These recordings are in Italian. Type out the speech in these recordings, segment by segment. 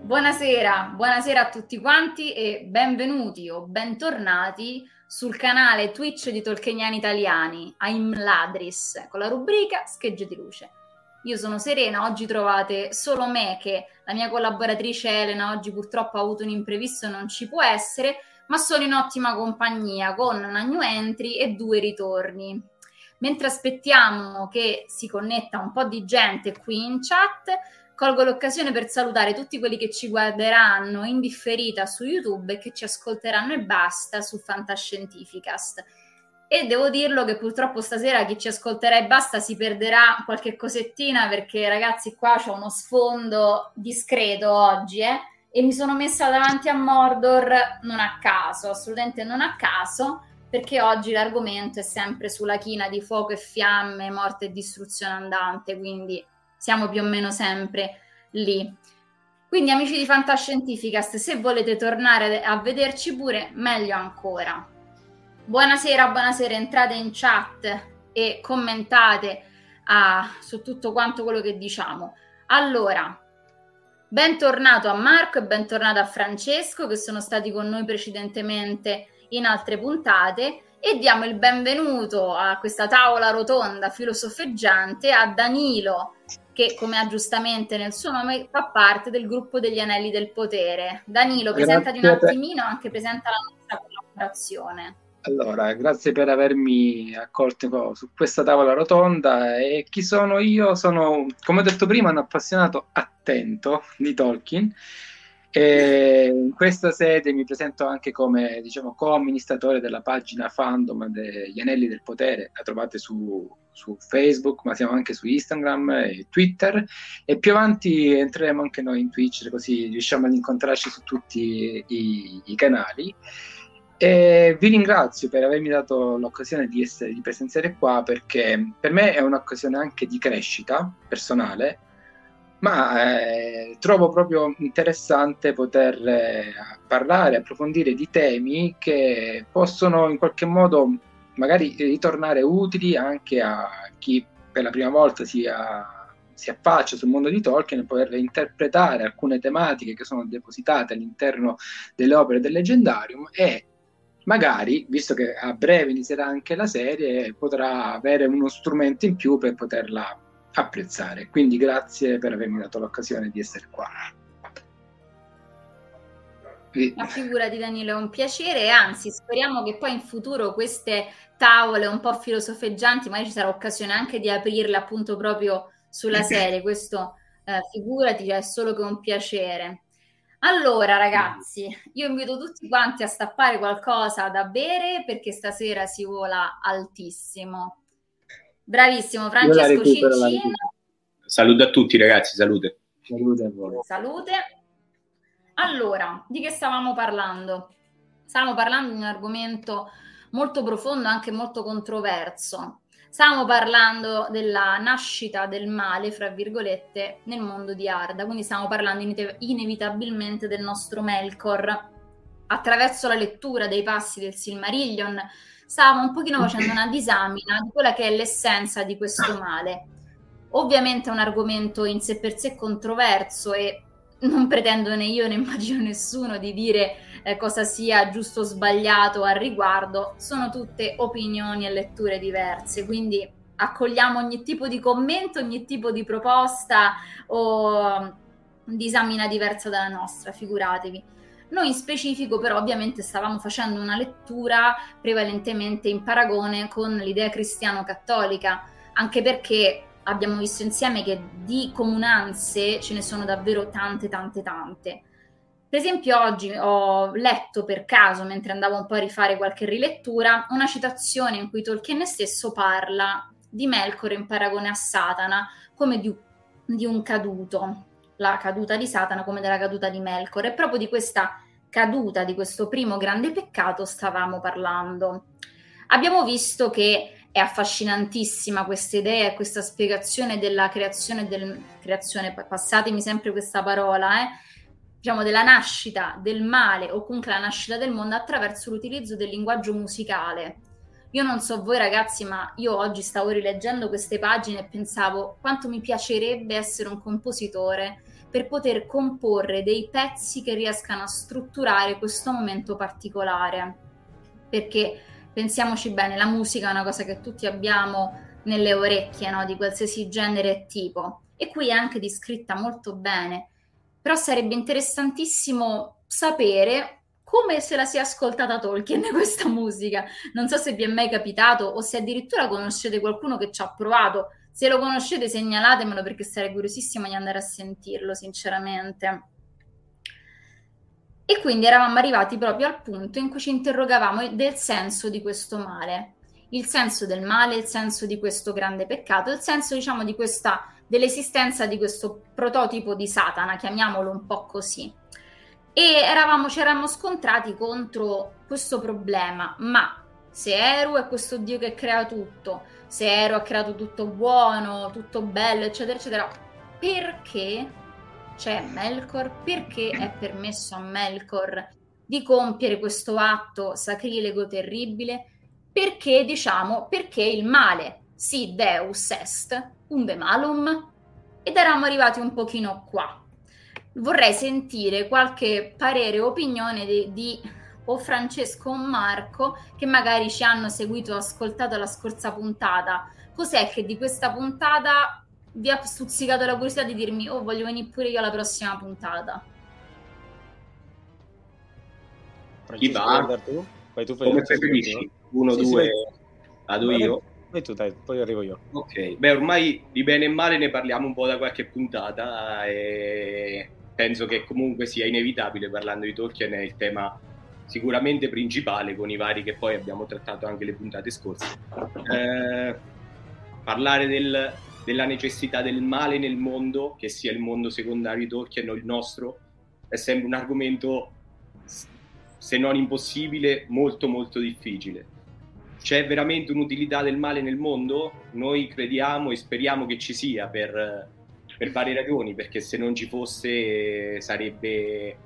Buonasera, buonasera a tutti quanti e benvenuti o bentornati sul canale Twitch di Tolkieniani Italiani, Aim Ladris, con la rubrica Schegge di Luce. Io sono Serena, oggi trovate solo me che la mia collaboratrice Elena oggi purtroppo ha avuto un imprevisto e non ci può essere, ma sono in ottima compagnia con una new entry e due ritorni. Mentre aspettiamo che si connetta un po' di gente qui in chat, colgo l'occasione per salutare tutti quelli che ci guarderanno in differita su YouTube e che ci ascolteranno e basta su Fantascientificast. E devo dirlo che purtroppo stasera chi ci ascolterà e basta si perderà qualche cosettina perché ragazzi qua c'è uno sfondo discreto oggi eh? e mi sono messa davanti a Mordor non a caso, assolutamente non a caso perché oggi l'argomento è sempre sulla china di fuoco e fiamme, morte e distruzione andante, quindi siamo più o meno sempre lì. Quindi amici di Fantascientificast, se volete tornare a vederci pure, meglio ancora. Buonasera, buonasera, entrate in chat e commentate ah, su tutto quanto quello che diciamo. Allora, bentornato a Marco e bentornato a Francesco che sono stati con noi precedentemente in altre puntate e diamo il benvenuto a questa tavola rotonda filosofeggiante a Danilo che come ha giustamente nel suo nome fa parte del gruppo degli anelli del potere. Danilo, presentati un attimino, anche presenta la nostra collaborazione. Allora, grazie per avermi accolto su questa tavola rotonda. E chi sono io? Sono, come ho detto prima, un appassionato attento di Tolkien E in questa sede mi presento anche come diciamo, co-amministratore della pagina fandom degli Anelli del Potere, la trovate su, su, Facebook, ma siamo anche su Instagram e Twitter e più avanti entreremo anche noi in Twitch, così riusciamo ad incontrarci su tutti i, i canali. E vi ringrazio per avermi dato l'occasione di, essere, di presenziare qua perché per me è un'occasione anche di crescita personale ma eh, trovo proprio interessante poter eh, parlare, approfondire di temi che possono in qualche modo magari ritornare utili anche a chi per la prima volta si, a, si affaccia sul mondo di Tolkien e poter interpretare alcune tematiche che sono depositate all'interno delle opere del leggendarium e magari, visto che a breve inizierà anche la serie, potrà avere uno strumento in più per poterla apprezzare. Quindi grazie per avermi dato l'occasione di essere qua. Ma figurati Danilo, è un piacere anzi speriamo che poi in futuro queste tavole un po' filosofeggianti, magari ci sarà occasione anche di aprirle appunto proprio sulla serie, questo eh, figurati è solo che un piacere. Allora ragazzi, io invito tutti quanti a stappare qualcosa da bere perché stasera si vola altissimo. Bravissimo, Francesco Cincin. Salute a tutti ragazzi, salute. Salute a voi. Salute. Allora, di che stavamo parlando? Stavamo parlando di un argomento molto profondo, anche molto controverso. Stavamo parlando della nascita del male, fra virgolette, nel mondo di Arda, quindi stiamo parlando inevitabilmente del nostro Melkor. Attraverso la lettura dei passi del Silmarillion, stavamo un pochino facendo una disamina di quella che è l'essenza di questo male. Ovviamente è un argomento in sé per sé controverso e non pretendo né io né immagino nessuno di dire eh, cosa sia giusto o sbagliato al riguardo, sono tutte opinioni e letture diverse, quindi accogliamo ogni tipo di commento, ogni tipo di proposta o disamina diversa dalla nostra, figuratevi. Noi in specifico però ovviamente stavamo facendo una lettura prevalentemente in paragone con l'idea cristiano-cattolica, anche perché abbiamo visto insieme che di comunanze ce ne sono davvero tante, tante, tante. Per esempio oggi ho letto per caso, mentre andavo un po' a rifare qualche rilettura, una citazione in cui Tolkien stesso parla di Melkor in paragone a Satana come di, un caduto, la caduta di Satana come della caduta di Melkor e proprio di questa caduta, di questo primo grande peccato stavamo parlando. Abbiamo visto che è affascinantissima questa idea e questa spiegazione della creazione del creazione, passatemi sempre questa parola, eh, diciamo della nascita del male o comunque la nascita del mondo attraverso l'utilizzo del linguaggio musicale. Io non so voi ragazzi, ma io oggi stavo rileggendo queste pagine e pensavo quanto mi piacerebbe essere un compositore per poter comporre dei pezzi che riescano a strutturare questo momento particolare. Perché pensiamoci bene, la musica è una cosa che tutti abbiamo nelle orecchie, no? di qualsiasi genere e tipo, e qui è anche descritta molto bene. Però sarebbe interessantissimo sapere come se la sia ascoltata Tolkien questa musica. Non so se vi è mai capitato o se addirittura conoscete qualcuno che ci ha provato. Se lo conoscete segnalatemelo perché sarei curiosissima di andare a sentirlo, sinceramente. E quindi eravamo arrivati proprio al punto in cui ci interrogavamo del senso di questo male, il senso del male, il senso di questo grande peccato, il senso, diciamo, di questa, dell'esistenza di questo prototipo di Satana, chiamiamolo un po' così e eravamo, ci eravamo scontrati contro questo problema, ma se Eru è questo dio che crea tutto, se Eru ha creato tutto buono, tutto bello, eccetera, eccetera, perché c'è Melkor? Perché è permesso a Melkor di compiere questo atto sacrilego terribile? Perché, diciamo, perché il male, si Deus est, un malum, ed eravamo arrivati un pochino qua vorrei sentire qualche parere o opinione di, di o Francesco o Marco che magari ci hanno seguito o ascoltato la scorsa puntata. Cos'è che di questa puntata vi ha stuzzicato la curiosità di dirmi oh voglio venire pure io alla prossima puntata? Chi va? Tu? Poi tu fai Come preferisci? Uno, sì, due, sì, vado io. Poi tu dai, poi arrivo io. Ok, beh ormai di bene e male ne parliamo un po' da qualche puntata e penso che comunque sia inevitabile parlando di Tolkien è il tema sicuramente principale con i vari che poi abbiamo trattato anche le puntate scorse. Eh, parlare del, della necessità del male nel mondo, che sia il mondo secondario di Tolkien o il nostro, è sempre un argomento, se non impossibile, molto molto difficile. C'è veramente un'utilità del male nel mondo? Noi crediamo e speriamo che ci sia per, per varie ragioni, perché se non ci fosse sarebbe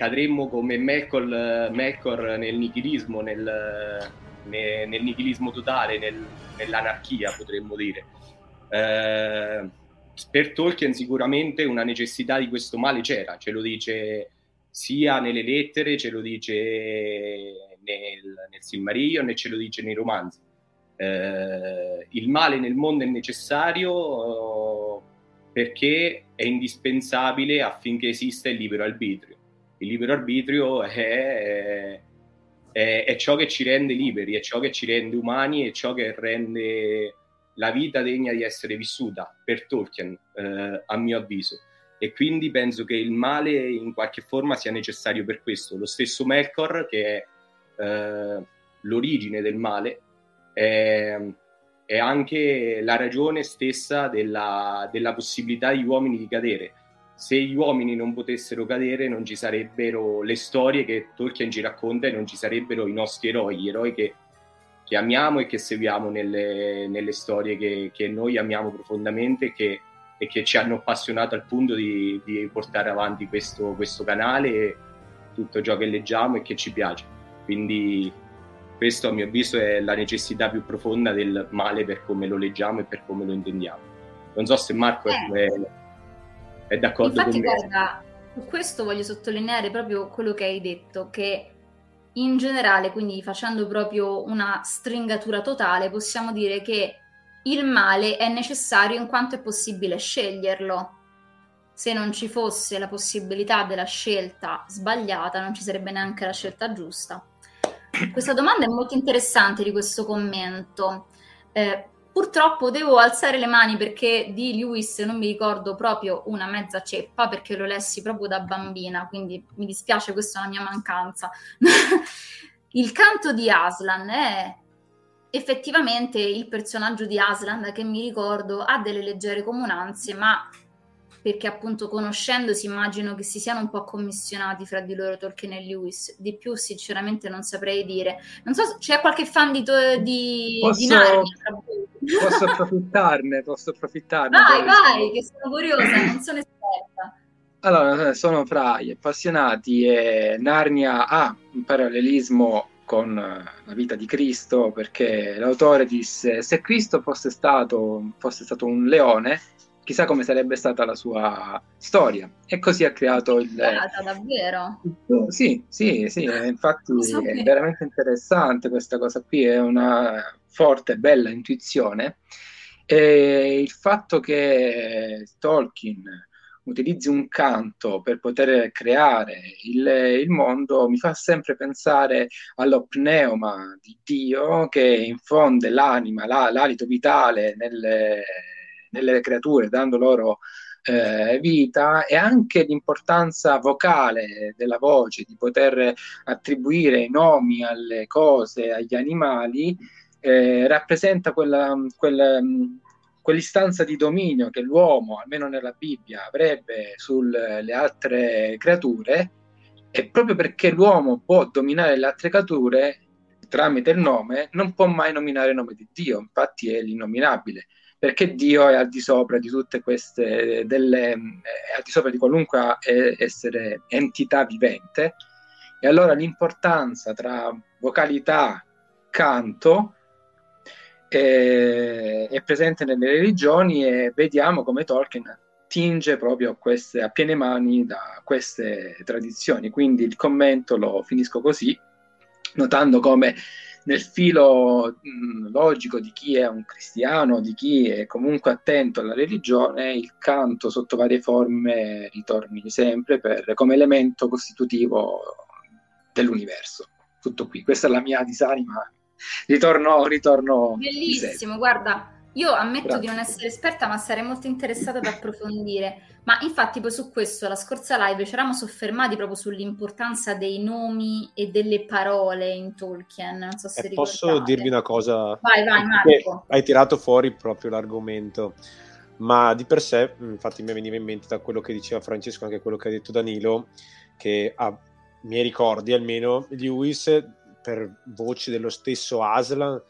cadremmo come Melkor, Melkor nel nichilismo, nel, nel, nel nichilismo totale, nel, nell'anarchia potremmo dire. Eh, per Tolkien sicuramente una necessità di questo male c'era, ce lo dice sia nelle lettere, ce lo dice nel, nel Silmarillion e ce lo dice nei romanzi. Eh, il male nel mondo è necessario eh, perché è indispensabile affinché esista il libero arbitrio. Il libero arbitrio è, è, è ciò che ci rende liberi, è ciò che ci rende umani, è ciò che rende la vita degna di essere vissuta per Tolkien, eh, a mio avviso. E quindi penso che il male in qualche forma sia necessario per questo. Lo stesso Melkor, che è eh, l'origine del male, è, è, anche la ragione stessa della, della possibilità degli uomini di cadere. Se gli uomini non potessero cadere, non ci sarebbero le storie che Tolkien ci racconta e non ci sarebbero i nostri eroi, gli eroi che che amiamo e che seguiamo nelle, nelle storie che, che, noi amiamo profondamente e che, e che, ci hanno appassionato al punto di, di portare avanti questo, questo, canale e tutto ciò che leggiamo e che ci piace. Quindi questo a mio avviso è la necessità più profonda del male per come lo leggiamo e per come lo intendiamo. Non so se Marco eh. è, è, d'accordo Infatti, con me. Guarda, su questo voglio sottolineare proprio quello che hai detto, che in generale, quindi facendo proprio una stringatura totale, possiamo dire che il male è necessario in quanto è possibile sceglierlo. Se non ci fosse la possibilità della scelta sbagliata, non ci sarebbe neanche la scelta giusta. Questa domanda è molto interessante di questo commento. Eh, Purtroppo devo alzare le mani perché di Lewis non mi ricordo proprio una mezza ceppa perché lo lessi proprio da bambina, quindi mi dispiace, questa è una mia mancanza. il canto di Aslan è effettivamente il personaggio di Aslan che mi ricordo ha delle leggere comunanze, ma perché appunto conoscendosi immagino che si siano un po' commissionati fra di loro Tolkien e Lewis. Di più sinceramente non saprei dire. Non so, c'è qualche fan di, to- di, posso, di Narnia? Posso approfittarne, posso approfittarne. Vai, vai, che sono curiosa, non sono esperta. Allora, eh, sono fra gli appassionati e Narnia ha un parallelismo con eh, la vita di Cristo perché l'autore disse se Cristo fosse stato, fosse stato un leone chissà come sarebbe stata la sua storia. E così ha creato il... Stata, davvero? Sì, sì, sì, infatti è veramente interessante questa cosa qui, è una forte, bella intuizione. E il fatto che Tolkien utilizzi un canto per poter creare il, il, mondo mi fa sempre pensare allo pneuma di Dio che infonde l'anima, la, l'alito vitale nelle, nelle creature, dando loro eh, vita e anche l'importanza vocale della voce, di poter attribuire i nomi alle cose, agli animali, eh, rappresenta quella, quella, quell'istanza di dominio che l'uomo, almeno nella Bibbia, avrebbe sulle altre creature e proprio perché l'uomo può dominare le altre creature tramite il nome, non può mai nominare il nome di Dio, infatti è l'innominabile perché Dio è al di sopra di tutte queste, delle, è al di sopra di qualunque essere, entità vivente, e allora l'importanza tra vocalità, canto, è, è presente nelle religioni e vediamo come Tolkien tinge proprio queste, a piene mani da queste tradizioni. Quindi il commento lo finisco così, notando come nel filo logico di chi è un cristiano, di chi è comunque attento alla religione, il canto sotto varie forme ritorni sempre per, come elemento costitutivo dell'universo. Tutto qui, questa è la mia disanima. Ritorno, ritorno. Bellissimo, guarda, Io ammetto Grazie. di non essere esperta, ma sarei molto interessata ad approfondire. Ma infatti poi su questo, la scorsa live, ci eravamo soffermati proprio sull'importanza dei nomi e delle parole in Tolkien. Non so se eh, Posso dirvi una cosa? Vai, vai, Marco. Hai tirato fuori proprio l'argomento. Ma di per sé, infatti mi veniva in mente da quello che diceva Francesco, anche quello che ha detto Danilo, che a miei ricordi almeno, Lewis, per voci dello stesso Aslan,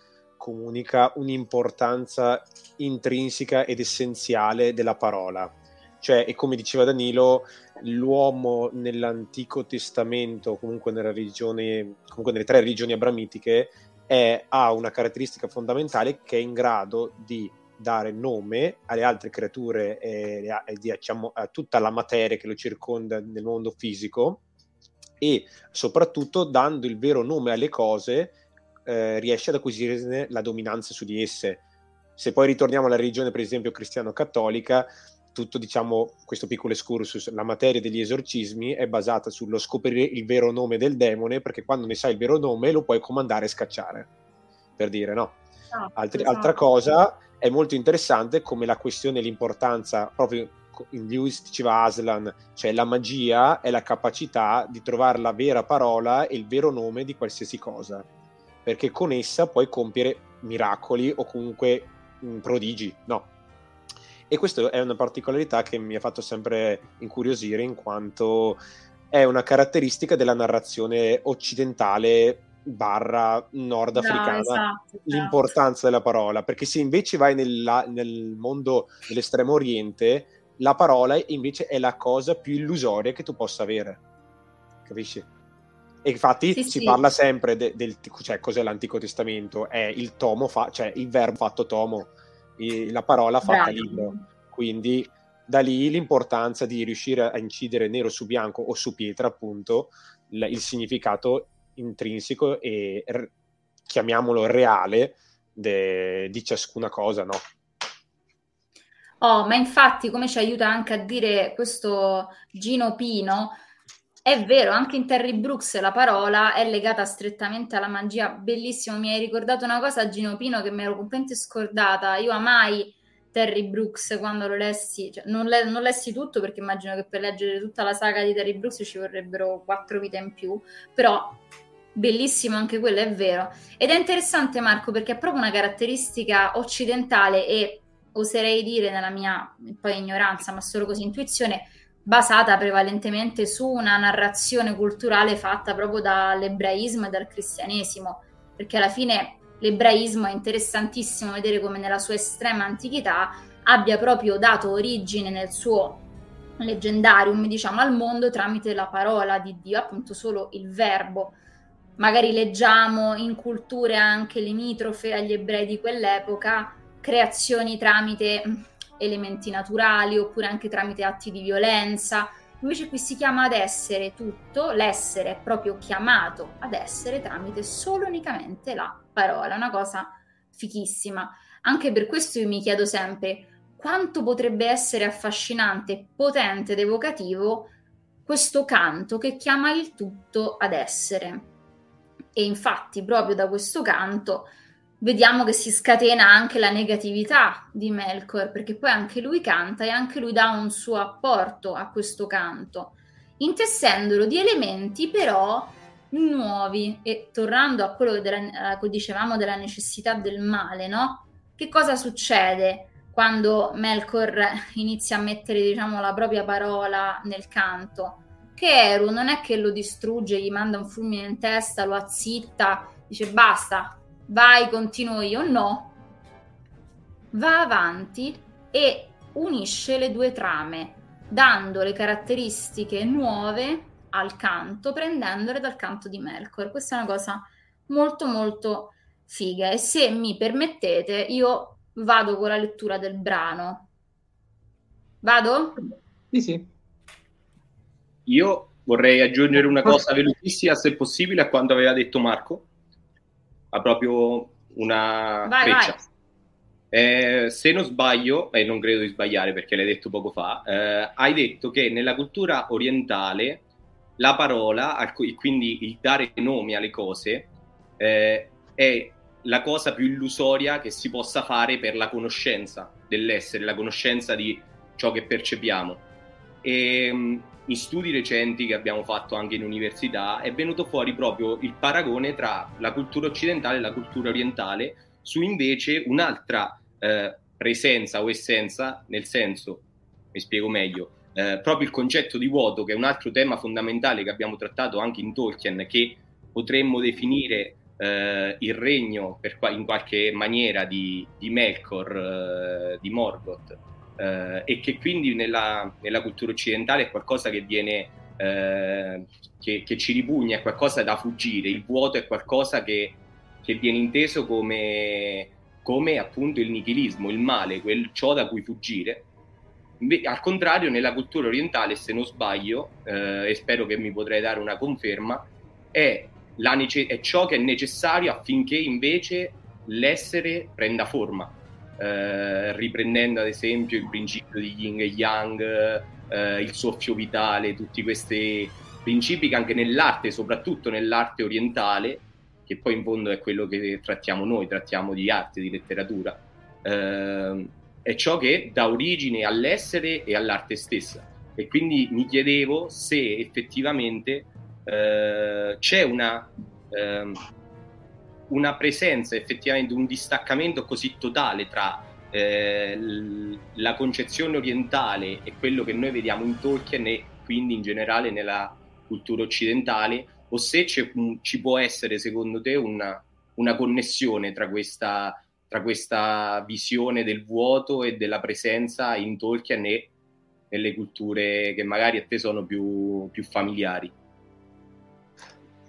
comunica un'importanza intrinseca ed essenziale della parola. Cioè, e come diceva Danilo, l'uomo nell'Antico Testamento, comunque, religione, comunque nelle tre religioni abramitiche, è, ha una caratteristica fondamentale che è in grado di dare nome alle altre creature e, e diciamo, a tutta la materia che lo circonda nel mondo fisico e soprattutto dando il vero nome alle cose eh, riesce ad acquisire la dominanza su di esse. Se poi ritorniamo alla religione, per esempio, cristiano-cattolica, tutto diciamo questo piccolo excursus, la materia degli esorcismi è basata sullo scoprire il vero nome del demone, perché quando ne sai il vero nome lo puoi comandare e scacciare, per dire no. Ah, Altri, esatto. Altra cosa è molto interessante come la questione e l'importanza, proprio in Lewis diceva Aslan, cioè la magia è la capacità di trovare la vera parola e il vero nome di qualsiasi cosa perché con essa puoi compiere miracoli o comunque mh, prodigi, no. E questa è una particolarità che mi ha fatto sempre incuriosire in quanto è una caratteristica della narrazione occidentale barra nordafricana no, esatto, esatto. l'importanza della parola perché se invece vai nella, nel mondo dell'estremo oriente la parola invece è la cosa più illusoria che tu possa avere capisci? E infatti sì, si sì. parla sempre de, del cioè, cos'è l'Antico Testamento, è il tomo, fa, cioè il verbo fatto tomo, la parola fatta Bravo. libro. Quindi da lì l'importanza di riuscire a incidere nero su bianco o su pietra, appunto, l- il significato intrinseco e r- chiamiamolo reale de- di ciascuna cosa, no? Oh, ma infatti, come ci aiuta anche a dire questo Gino Pino, è vero, anche in Terry Brooks la parola è legata strettamente alla magia. Bellissimo, mi hai ricordato una cosa, Gino Pino, che mi ero completamente scordata. Io amai Terry Brooks quando lo lessi, cioè, non, le, non, lessi tutto perché immagino che per leggere tutta la saga di Terry Brooks ci vorrebbero quattro vite in più, però bellissimo anche quello, è vero. Ed è interessante Marco perché è proprio una caratteristica occidentale e oserei dire nella mia poi ignoranza, ma solo così intuizione, basata prevalentemente su una narrazione culturale fatta proprio dall'ebraismo e dal cristianesimo, perché alla fine l'ebraismo è interessantissimo vedere come nella sua estrema antichità abbia proprio dato origine nel suo leggendarium, diciamo, al mondo tramite la parola di Dio, appunto solo il verbo. Magari leggiamo in culture anche limitrofe agli ebrei di quell'epoca creazioni tramite elementi naturali oppure anche tramite atti di violenza. Invece qui si chiama ad essere tutto, l'essere è proprio chiamato ad essere tramite solo unicamente la parola, una cosa fichissima. Anche per questo io mi chiedo sempre quanto potrebbe essere affascinante, potente ed evocativo questo canto che chiama il tutto ad essere. E infatti proprio da questo canto vediamo che si scatena anche la negatività di Melkor, perché poi anche lui canta e anche lui dà un suo apporto a questo canto, intessendolo di elementi però nuovi. E tornando a quello della, che dicevamo della necessità del male, no? Che cosa succede quando Melkor inizia a mettere, diciamo, la propria parola nel canto? Che Eru non è che lo distrugge, gli manda un fulmine in testa, lo azzitta, dice basta, vai, continuo io, no, va avanti e unisce le due trame, dando le caratteristiche nuove al canto, prendendole dal canto di Melkor. Questa è una cosa molto molto figa e se mi permettete io vado con la lettura del brano. Vado? Sì, sì. Io vorrei aggiungere una cosa velocissima, se possibile, a quanto aveva detto Marco ha proprio una vai, freccia. Vai. Eh, se non sbaglio, e non credo di sbagliare perché l'hai detto poco fa, eh, hai detto che nella cultura orientale la parola, quindi il dare nomi alle cose, eh, è la cosa più illusoria che si possa fare per la conoscenza dell'essere, la conoscenza di ciò che percepiamo. E mm, in studi recenti che abbiamo fatto anche in università è venuto fuori proprio il paragone tra la cultura occidentale e la cultura orientale su invece un'altra eh, presenza o essenza, nel senso, mi spiego meglio, eh, proprio il concetto di vuoto, che è un altro tema fondamentale che abbiamo trattato anche in Tolkien, che potremmo definire eh, il regno per, in qualche maniera di, di Melkor, eh, di Morgoth, eh, e che quindi nella, nella, cultura occidentale è qualcosa che viene eh, che, che, ci ripugna, è qualcosa da fuggire, il vuoto è qualcosa che, che viene inteso come, come, appunto il nichilismo, il male, quel ciò da cui fuggire. Al contrario, nella cultura orientale, se non sbaglio, eh, e spero che mi potrei dare una conferma, è nece- è ciò che è necessario affinché invece l'essere prenda forma, eh, riprendendo ad esempio il principio di yin e yang, eh, il soffio vitale, tutti questi principi che anche nell'arte, soprattutto nell'arte orientale, che poi in fondo è quello che trattiamo noi, trattiamo di arte, di letteratura, eh, è ciò che dà origine all'essere e all'arte stessa. E quindi mi chiedevo se effettivamente eh, c'è una, eh, una, presenza, effettivamente un distaccamento così totale tra eh, la concezione orientale e quello che noi vediamo in Tolkien e quindi in generale nella cultura occidentale, o se ci può essere secondo te una, una connessione tra questa, tra questa visione del vuoto e della presenza in Tolkien e nelle culture che magari a te sono più, più familiari.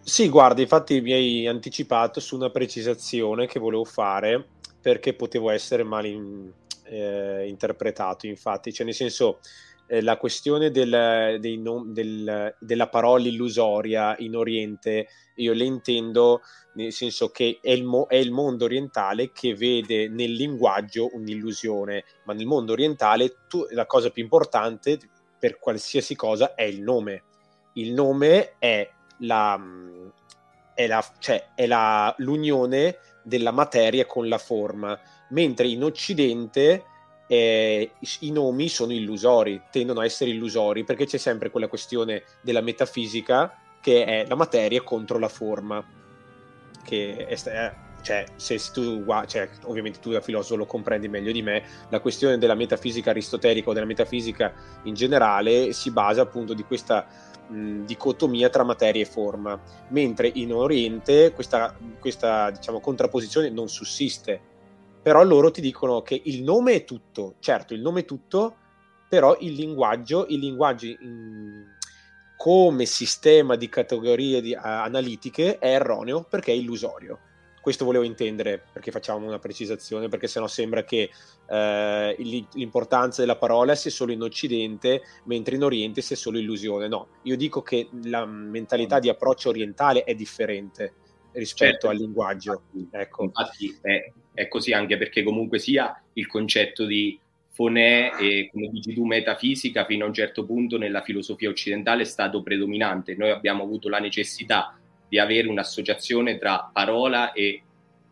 Sì, guarda, infatti mi hai anticipato su una precisazione che volevo fare perché potevo essere mal in, eh, interpretato, infatti, cioè nel senso eh, la questione del, nom- del, della parola illusoria in Oriente, io le intendo nel senso che è il, mo- è il mondo orientale che vede nel linguaggio un'illusione, ma nel mondo orientale tu, la cosa più importante per qualsiasi cosa è il nome. Il nome è la, è, la, cioè, è la, l'unione della materia con la forma, mentre in Occidente eh, i nomi sono illusori, tendono a essere illusori, perché c'è sempre quella questione della metafisica che è la materia contro la forma, che è, eh, cioè, se tu, cioè, ovviamente tu da filosofo lo comprendi meglio di me, la questione della metafisica aristotelica o della metafisica in generale si basa appunto di questa mh, dicotomia tra materia e forma, mentre in Oriente questa, questa diciamo, contrapposizione non sussiste. Però loro ti dicono che il nome è tutto, certo, il nome è tutto, però il linguaggio, il linguaggio mh, come sistema di categorie di, uh, analitiche è erroneo perché è illusorio questo volevo intendere perché facciamo una precisazione, perché sennò sembra che eh, l'importanza della parola sia solo in Occidente, mentre in Oriente sia solo illusione. No, io dico che la mentalità di approccio orientale è differente rispetto certo. al linguaggio. Ecco. Infatti è, è, così anche perché comunque sia il concetto di fonè e come dici tu metafisica fino a un certo punto nella filosofia occidentale è stato predominante. Noi abbiamo avuto la necessità di avere un'associazione tra parola e,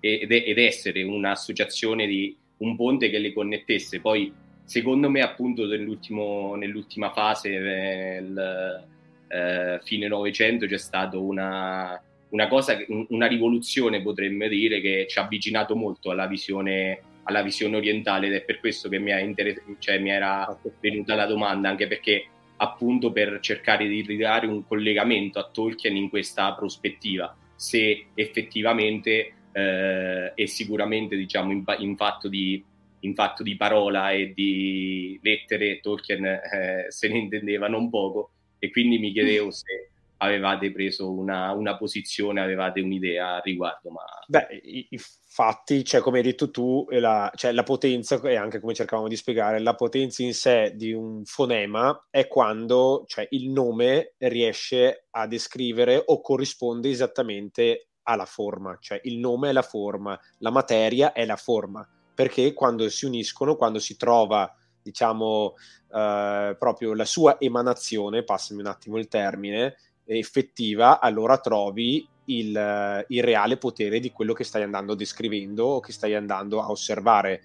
ed, ed essere un'associazione di un ponte che le connettesse. Poi, secondo me, appunto, nell'ultima fase, nel eh, fine Novecento, c'è stata una, una, cosa, una rivoluzione, potremmo dire, che ci ha avvicinato molto alla visione, alla visione orientale ed è per questo che mi, inter- cioè, mi era venuta la domanda, anche perché appunto per cercare di ridare un collegamento a Tolkien in questa prospettiva, se effettivamente eh, e sicuramente diciamo in, in, fatto di, in, fatto di, parola e di lettere Tolkien eh, se ne intendeva non poco e quindi mi chiedevo se avevate preso una, una posizione, avevate un'idea a riguardo. Ma... Beh, infatti, cioè, come hai detto tu, la, cioè, la potenza, e anche come cercavamo di spiegare, la potenza in sé di un fonema è quando cioè, il nome riesce a descrivere o corrisponde esattamente alla forma, cioè il nome è la forma, la materia è la forma, perché quando si uniscono, quando si trova diciamo eh, proprio la sua emanazione, passami un attimo il termine, effettiva, allora trovi il, il, reale potere di quello che stai andando descrivendo o che stai andando a osservare.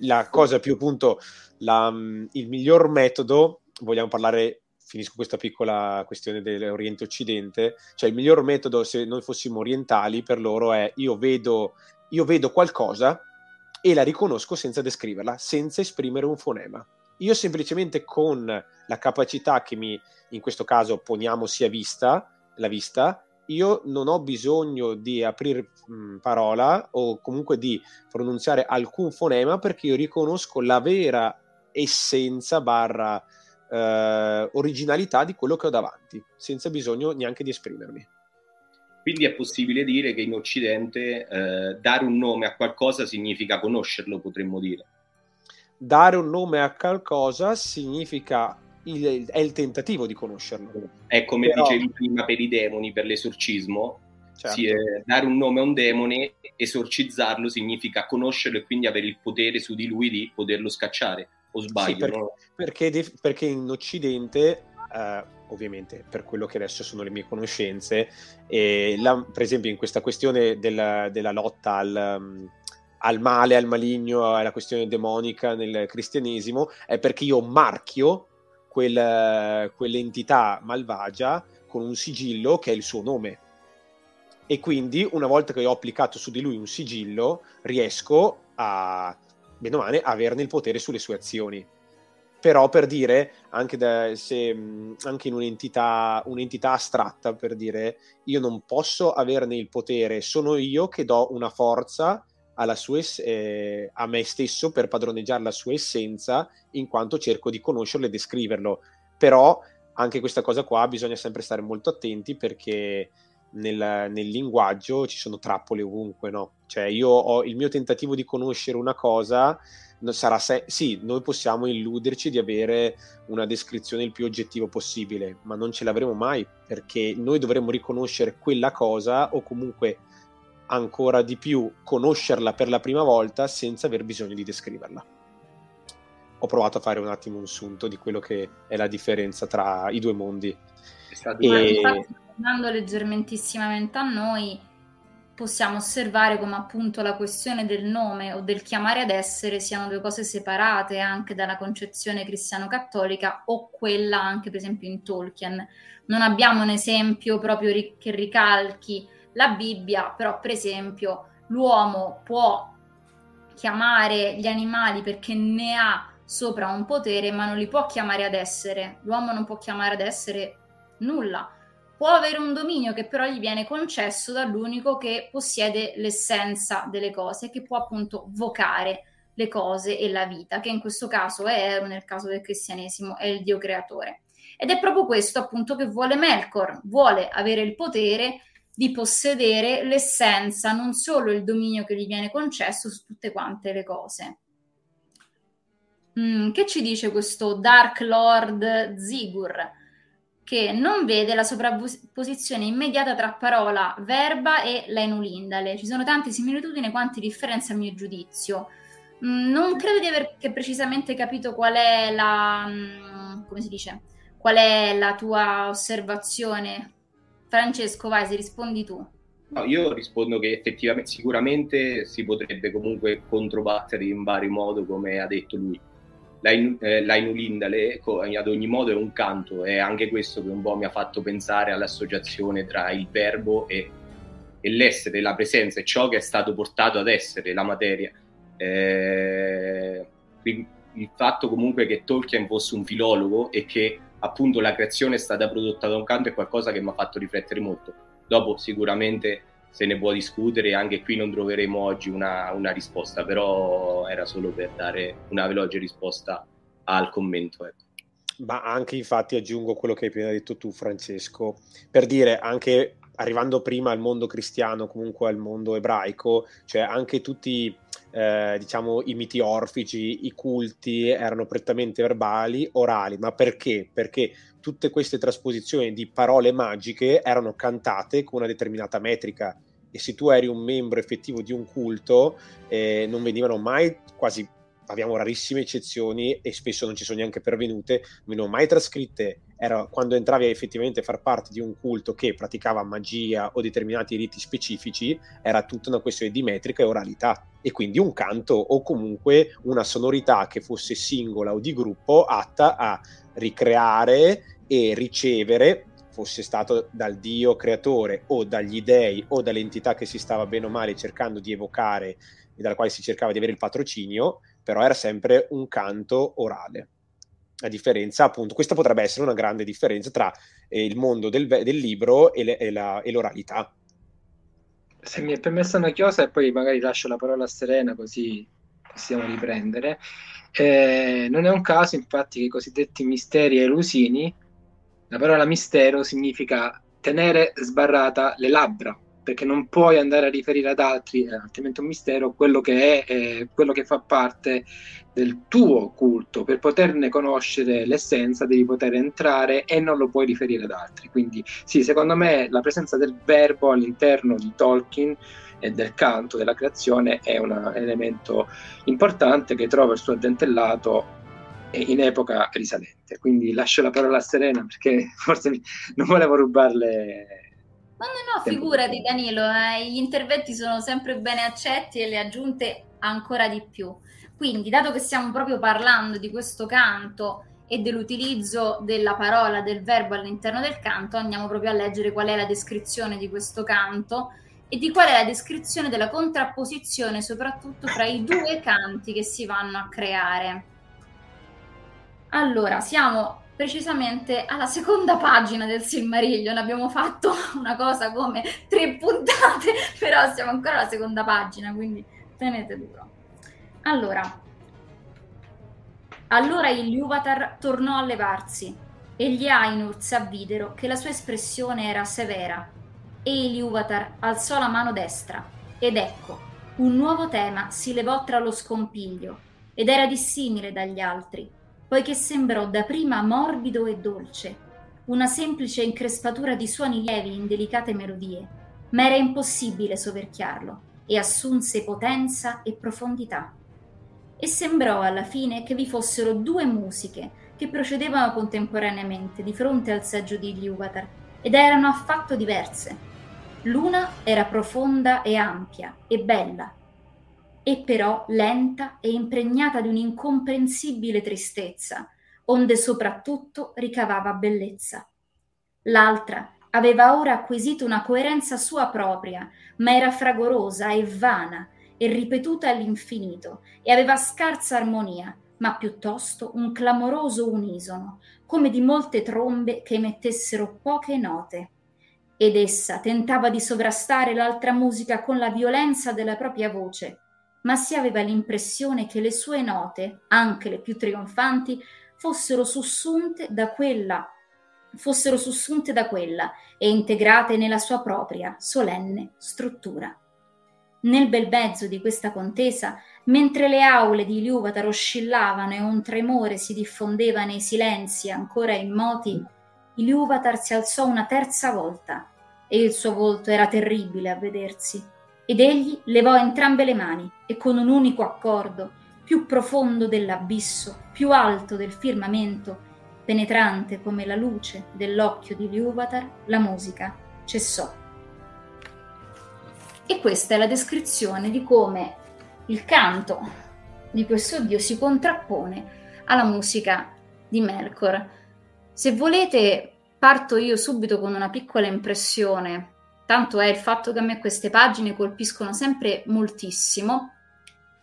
La cosa più appunto, la, il miglior metodo, vogliamo parlare, finisco questa piccola questione dell'Oriente-Occidente, cioè il miglior metodo se noi fossimo orientali per loro è io vedo, io vedo qualcosa e la riconosco senza descriverla, senza esprimere un fonema. Io semplicemente con la capacità che mi, in questo caso poniamo sia vista, la vista, io non ho bisogno di aprire mh, parola o comunque di pronunziare alcun fonema perché io riconosco la vera essenza barra eh, originalità di quello che ho davanti, senza bisogno neanche di esprimermi. Quindi è possibile dire che in Occidente eh, dare un nome a qualcosa significa conoscerlo, potremmo dire. Dare un nome a qualcosa significa il, è il tentativo di conoscerlo. È come Però... dicevi prima per i demoni, per l'esorcismo. Certo. Sì, eh, dare un nome a un demone, esorcizzarlo significa conoscerlo e quindi avere il potere su di lui di poterlo scacciare. O sbaglio? Sì, perché, no? perché, perché, in Occidente, eh, ovviamente per quello che adesso sono le mie conoscenze, la, per esempio in questa questione della, della lotta al... Um, al male, al maligno, alla questione demonica nel cristianesimo, è perché io marchio quel, quell'entità malvagia con un sigillo che è il suo nome. E quindi, una volta che ho applicato su di lui un sigillo, riesco a, bene o male, averne il potere sulle sue azioni. Però per dire, anche, da, se, anche in un'entità, un'entità astratta, per dire, io non posso averne il potere, sono io che do una forza sua, eh, a me stesso per padroneggiare la sua essenza, in quanto cerco di conoscerlo e descriverlo. Però anche questa cosa qua bisogna sempre stare molto attenti perché nel, nel linguaggio ci sono trappole ovunque, no? Cioè io ho il mio tentativo di conoscere una cosa, sarà se- sì, noi possiamo illuderci di avere una descrizione il più oggettiva possibile, ma non ce l'avremo mai perché noi dovremmo riconoscere quella cosa o comunque ancora di più conoscerla per la prima volta senza aver bisogno di descriverla. Ho provato a fare un attimo un sunto di quello che è la differenza tra i due mondi. E... Infatti, tornando leggermentissimamente a noi, possiamo osservare come appunto la questione del nome o del chiamare ad essere siano due cose separate anche dalla concezione cristiano-cattolica o quella anche per esempio in Tolkien. Non abbiamo un esempio proprio ri- che ricalchi la Bibbia, però per esempio l'uomo può chiamare gli animali perché ne ha sopra un potere, ma non li può chiamare ad essere. L'uomo non può chiamare ad essere nulla. Può avere un dominio che però gli viene concesso dall'unico che possiede l'essenza delle cose, che può appunto vocare le cose e la vita, che in questo caso è Ero, nel caso del cristianesimo è il Dio creatore. Ed è proprio questo appunto che vuole Melkor, vuole avere il potere di possedere l'essenza, non solo il dominio che gli viene concesso su tutte quante le cose. Mm, che ci dice questo Dark Lord Zigur? Che non vede la sovrapposizione immediata tra parola verba e l'enulindale. Ci sono tante similitudini quanti differenze a mio giudizio. Mm, non credo di aver precisamente capito qual è la. Mm, come si dice? Qual è la tua osservazione Francesco, vai, se rispondi tu. No, io rispondo che effettivamente, sicuramente si potrebbe comunque controbattere in vario modo, come ha detto lui. L'ainu, eh, l'ainulindale ad ogni modo è un canto, è anche questo che un po' mi ha fatto pensare all'associazione tra il verbo e, e l'essere, la presenza e ciò che è stato portato ad essere, la materia. Eh, il fatto comunque che Tolkien fosse un filologo e che appunto la creazione è stata prodotta da un canto è qualcosa che mi ha fatto riflettere molto. Dopo sicuramente se ne può discutere, anche qui non troveremo oggi una, una risposta, però era solo per dare una veloce risposta al commento. Ecco. Ma anche infatti aggiungo quello che hai appena detto tu Francesco, per dire anche arrivando prima al mondo cristiano, comunque al mondo ebraico, cioè anche tutti eh, diciamo i miti orfici, i culti erano prettamente verbali, orali, ma perché? Perché tutte queste trasposizioni di parole magiche erano cantate con una determinata metrica e se tu eri un membro effettivo di un culto eh, non venivano mai quasi abbiamo rarissime eccezioni e spesso non ci sono neanche pervenute, venivano mai trascritte. Era quando entravi a effettivamente far parte di un culto che praticava magia o determinati riti specifici, era tutta una questione di metrica e oralità. E quindi un canto o comunque una sonorità che fosse singola o di gruppo atta a ricreare e ricevere fosse stato dal dio creatore o dagli dei o dall'entità che si stava bene o male cercando di evocare e dalla quale si cercava di avere il patrocinio, però era sempre un canto orale la differenza, appunto, questa potrebbe essere una grande differenza tra eh, il mondo del, del libro e, le, e, la, e, l'oralità. Se mi è permessa una chiosa e poi magari lascio la parola a Serena così possiamo riprendere. Eh, non è un caso, infatti, che i cosiddetti misteri elusini, la parola mistero significa tenere sbarrata le labbra, perché non puoi andare a riferire ad altri, è altrimenti un mistero, quello che è, eh, quello che fa parte del tuo culto. Per poterne conoscere l'essenza devi poter entrare e non lo puoi riferire ad altri. Quindi sì, secondo me la presenza del verbo all'interno di Tolkien e del canto, della creazione, è un elemento importante che trova il suo addentellato in epoca risalente. Quindi lascio la parola a Serena perché forse non volevo rubarle No, no, no, figurati Danilo, eh, gli interventi sono sempre bene accetti e le aggiunte ancora di più. Quindi, dato che stiamo proprio parlando di questo canto e dell'utilizzo della parola, del verbo all'interno del canto, andiamo proprio a leggere qual è la descrizione di questo canto e di qual è la descrizione della contrapposizione, soprattutto tra i due canti che si vanno a creare. Allora, siamo precisamente alla seconda pagina del Silmarillion. Abbiamo fatto una cosa come tre puntate, però siamo ancora alla seconda pagina, quindi tenete duro. Allora, allora il Ilúvatar tornò a levarsi e gli Ainur avvidero che la sua espressione era severa e il Ilúvatar alzò la mano destra ed ecco, un nuovo tema si levò tra lo scompiglio ed era dissimile dagli altri poiché sembrò dapprima morbido e dolce, una semplice increspatura di suoni lievi in delicate melodie, ma era impossibile soverchiarlo e assunse potenza e profondità. E sembrò alla fine che vi fossero due musiche che procedevano contemporaneamente di fronte al seggio di Ilúvatar ed erano affatto diverse. L'una era profonda e ampia e bella, e però lenta e impregnata di un'incomprensibile tristezza, onde soprattutto ricavava bellezza. L'altra aveva ora acquisito una coerenza sua propria, ma era fragorosa e vana e ripetuta all'infinito, e aveva scarsa armonia, ma piuttosto un clamoroso unisono, come di molte trombe che emettessero poche note. Ed essa tentava di sovrastare l'altra musica con la violenza della propria voce, ma si aveva l'impressione che le sue note, anche le più trionfanti, fossero sussunte da quella fossero sussunte da quella e integrate nella sua propria solenne struttura. Nel bel mezzo di questa contesa, mentre le aule di Liuvatar oscillavano e un tremore si diffondeva nei silenzi ancora immoti, Liuvatar si alzò una terza volta e il suo volto era terribile a vedersi ed egli levò entrambe le mani e con un unico accordo, più profondo dell'abisso, più alto del firmamento, penetrante come la luce dell'occhio di Liuvatar, la musica cessò. E questa è la descrizione di come il canto di questo dio si contrappone alla musica di Melkor. Se volete, parto io subito con una piccola impressione tanto è il fatto che a me queste pagine colpiscono sempre moltissimo,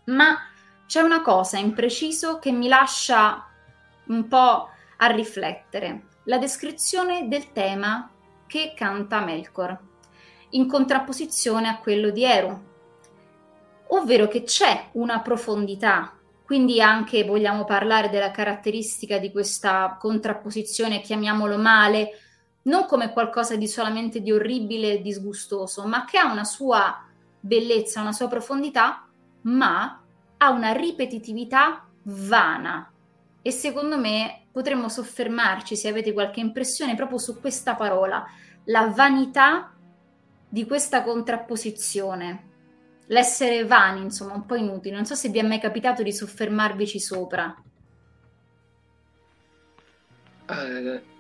ma c'è una cosa in preciso che mi lascia un po' a riflettere, la descrizione del tema che canta Melkor, in contrapposizione a quello di Eru, ovvero che c'è una profondità, quindi anche vogliamo parlare della caratteristica di questa contrapposizione, chiamiamolo male, non come qualcosa di solamente di orribile e disgustoso, ma che ha una sua bellezza, una sua profondità, ma ha una ripetitività vana. E secondo me potremmo soffermarci, se avete qualche impressione, proprio su questa parola, la vanità di questa contrapposizione. L'essere vani, insomma, un po' inutile. Non so se vi è mai capitato di soffermarvici sopra. Uh,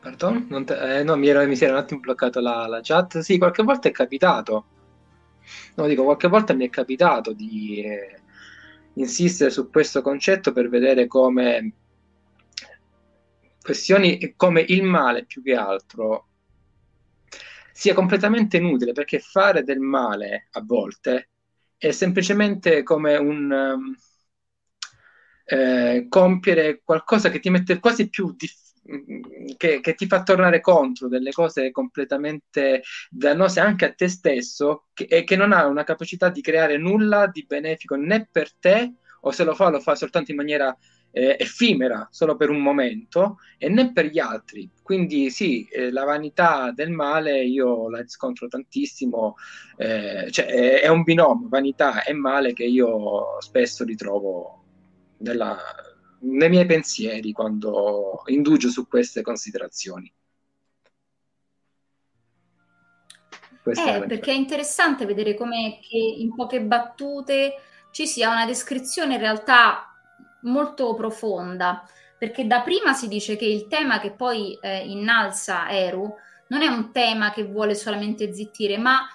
Pardon? Te... Eh, no, mi, ero, mi si era un attimo bloccato la, la, chat. Sì, qualche volta è capitato. No, dico, qualche volta mi è capitato di eh, insistere su questo concetto per vedere come questioni come il male più che altro sia completamente inutile perché fare del male a volte è semplicemente come un um, eh, compiere qualcosa che ti mette quasi più difficile che, che, ti fa tornare contro delle cose completamente dannose anche a te stesso che, e che non ha una capacità di creare nulla di benefico né per te o se lo fa lo fa soltanto in maniera eh, effimera, solo per un momento e né per gli altri. Quindi sì, eh, la vanità del male io la riscontro tantissimo, eh, cioè è, è, un binomio, vanità e male che io spesso ritrovo nella, nei miei pensieri quando indugio su queste considerazioni. eh, perché è interessante vedere come in poche battute ci sia una descrizione in realtà molto profonda, perché da prima si dice che il tema che poi eh, innalza Eru non è un tema che vuole solamente zittire, ma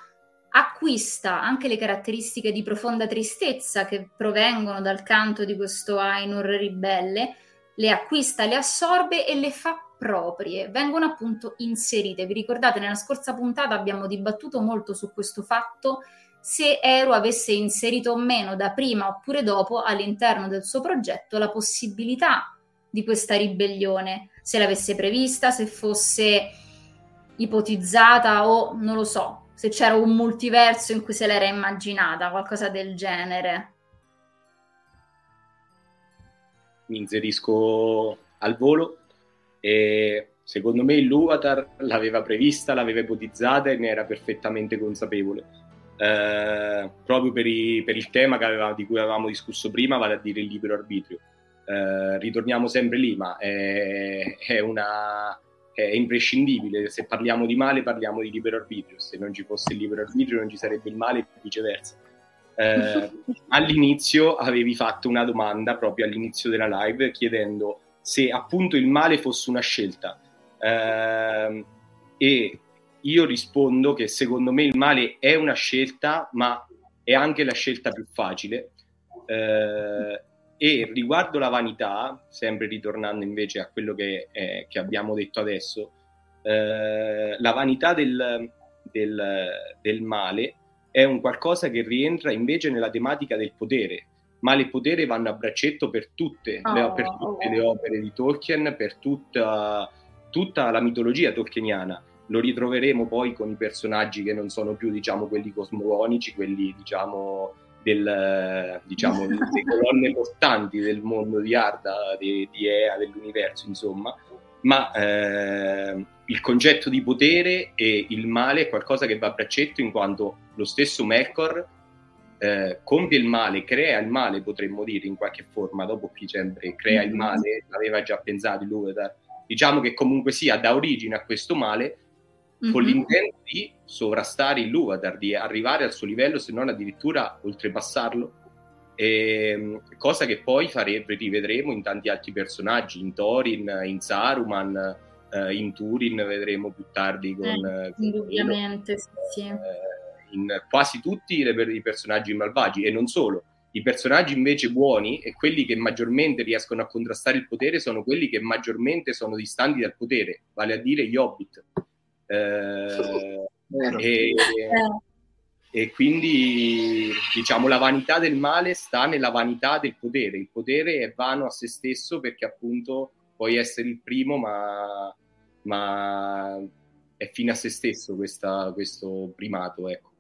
acquista anche le caratteristiche di profonda tristezza che provengono dal canto di questo Ainur ribelle, le acquista, le assorbe e le fa proprie, vengono appunto inserite. Vi ricordate, nella scorsa puntata abbiamo dibattuto molto su questo fatto se Eru avesse inserito o meno da prima oppure dopo all'interno del suo progetto la possibilità di questa ribellione, se l'avesse prevista, se fosse ipotizzata o non lo so, se c'era un multiverso in cui se l'era immaginata, qualcosa del genere. Mi inserisco al volo e secondo me l'Uvatar l'aveva prevista, l'aveva ipotizzata e ne era perfettamente consapevole. Eh, proprio per, i, per il tema aveva, di cui avevamo discusso prima, vale a dire il libero arbitrio. Eh, ritorniamo sempre lì, ma è, è una, è imprescindibile. Se parliamo di male, parliamo di libero arbitrio. Se non ci fosse il libero arbitrio, non ci sarebbe il male e viceversa. Eh, all'inizio avevi fatto una domanda proprio all'inizio della live chiedendo se appunto il male fosse una scelta. Eh, e io rispondo che secondo me il male è una scelta, ma è anche la scelta più facile. Eh, e riguardo la vanità, sempre ritornando invece a quello che, eh, che abbiamo detto adesso, eh, la vanità del, del, del, male è un qualcosa che rientra invece nella tematica del potere. Male e potere vanno a braccetto per tutte, oh, le, per tutte oh. le opere di Tolkien, per tutta, tutta la mitologia tolkieniana lo ritroveremo poi con i personaggi che non sono più diciamo quelli cosmogonici, quelli diciamo del, diciamo, delle colonne portanti del mondo di Arda, di, di Ea, dell'universo, insomma, ma eh, il concetto di potere e il male è qualcosa che va a braccetto in quanto lo stesso Melkor eh, compie il male, crea il male, potremmo dire in qualche forma, dopo qui sempre crea il mm-hmm. male, l'aveva già pensato Ilúvatar, diciamo che comunque sia da origine a questo male, mm-hmm. con l'intento di sovrastare il Luvatar, di arrivare al suo livello, se non addirittura oltrepassarlo. E, ehm, cosa che poi farebbe, rivedremo in tanti altri personaggi, in Thorin, in Saruman, eh, in Turin, vedremo più tardi con... Eh, indubbiamente, sì. sì. Eh, in quasi tutti i personaggi malvagi e non solo. I personaggi invece buoni e quelli che maggiormente riescono a contrastare il potere sono quelli che maggiormente sono distanti dal potere, vale a dire gli hobbit. Eh, e, e, quindi diciamo la vanità del male sta nella vanità del potere. Il potere è vano a se stesso perché appunto puoi essere il primo, ma, ma è fine a se stesso questa, questo primato. Ecco.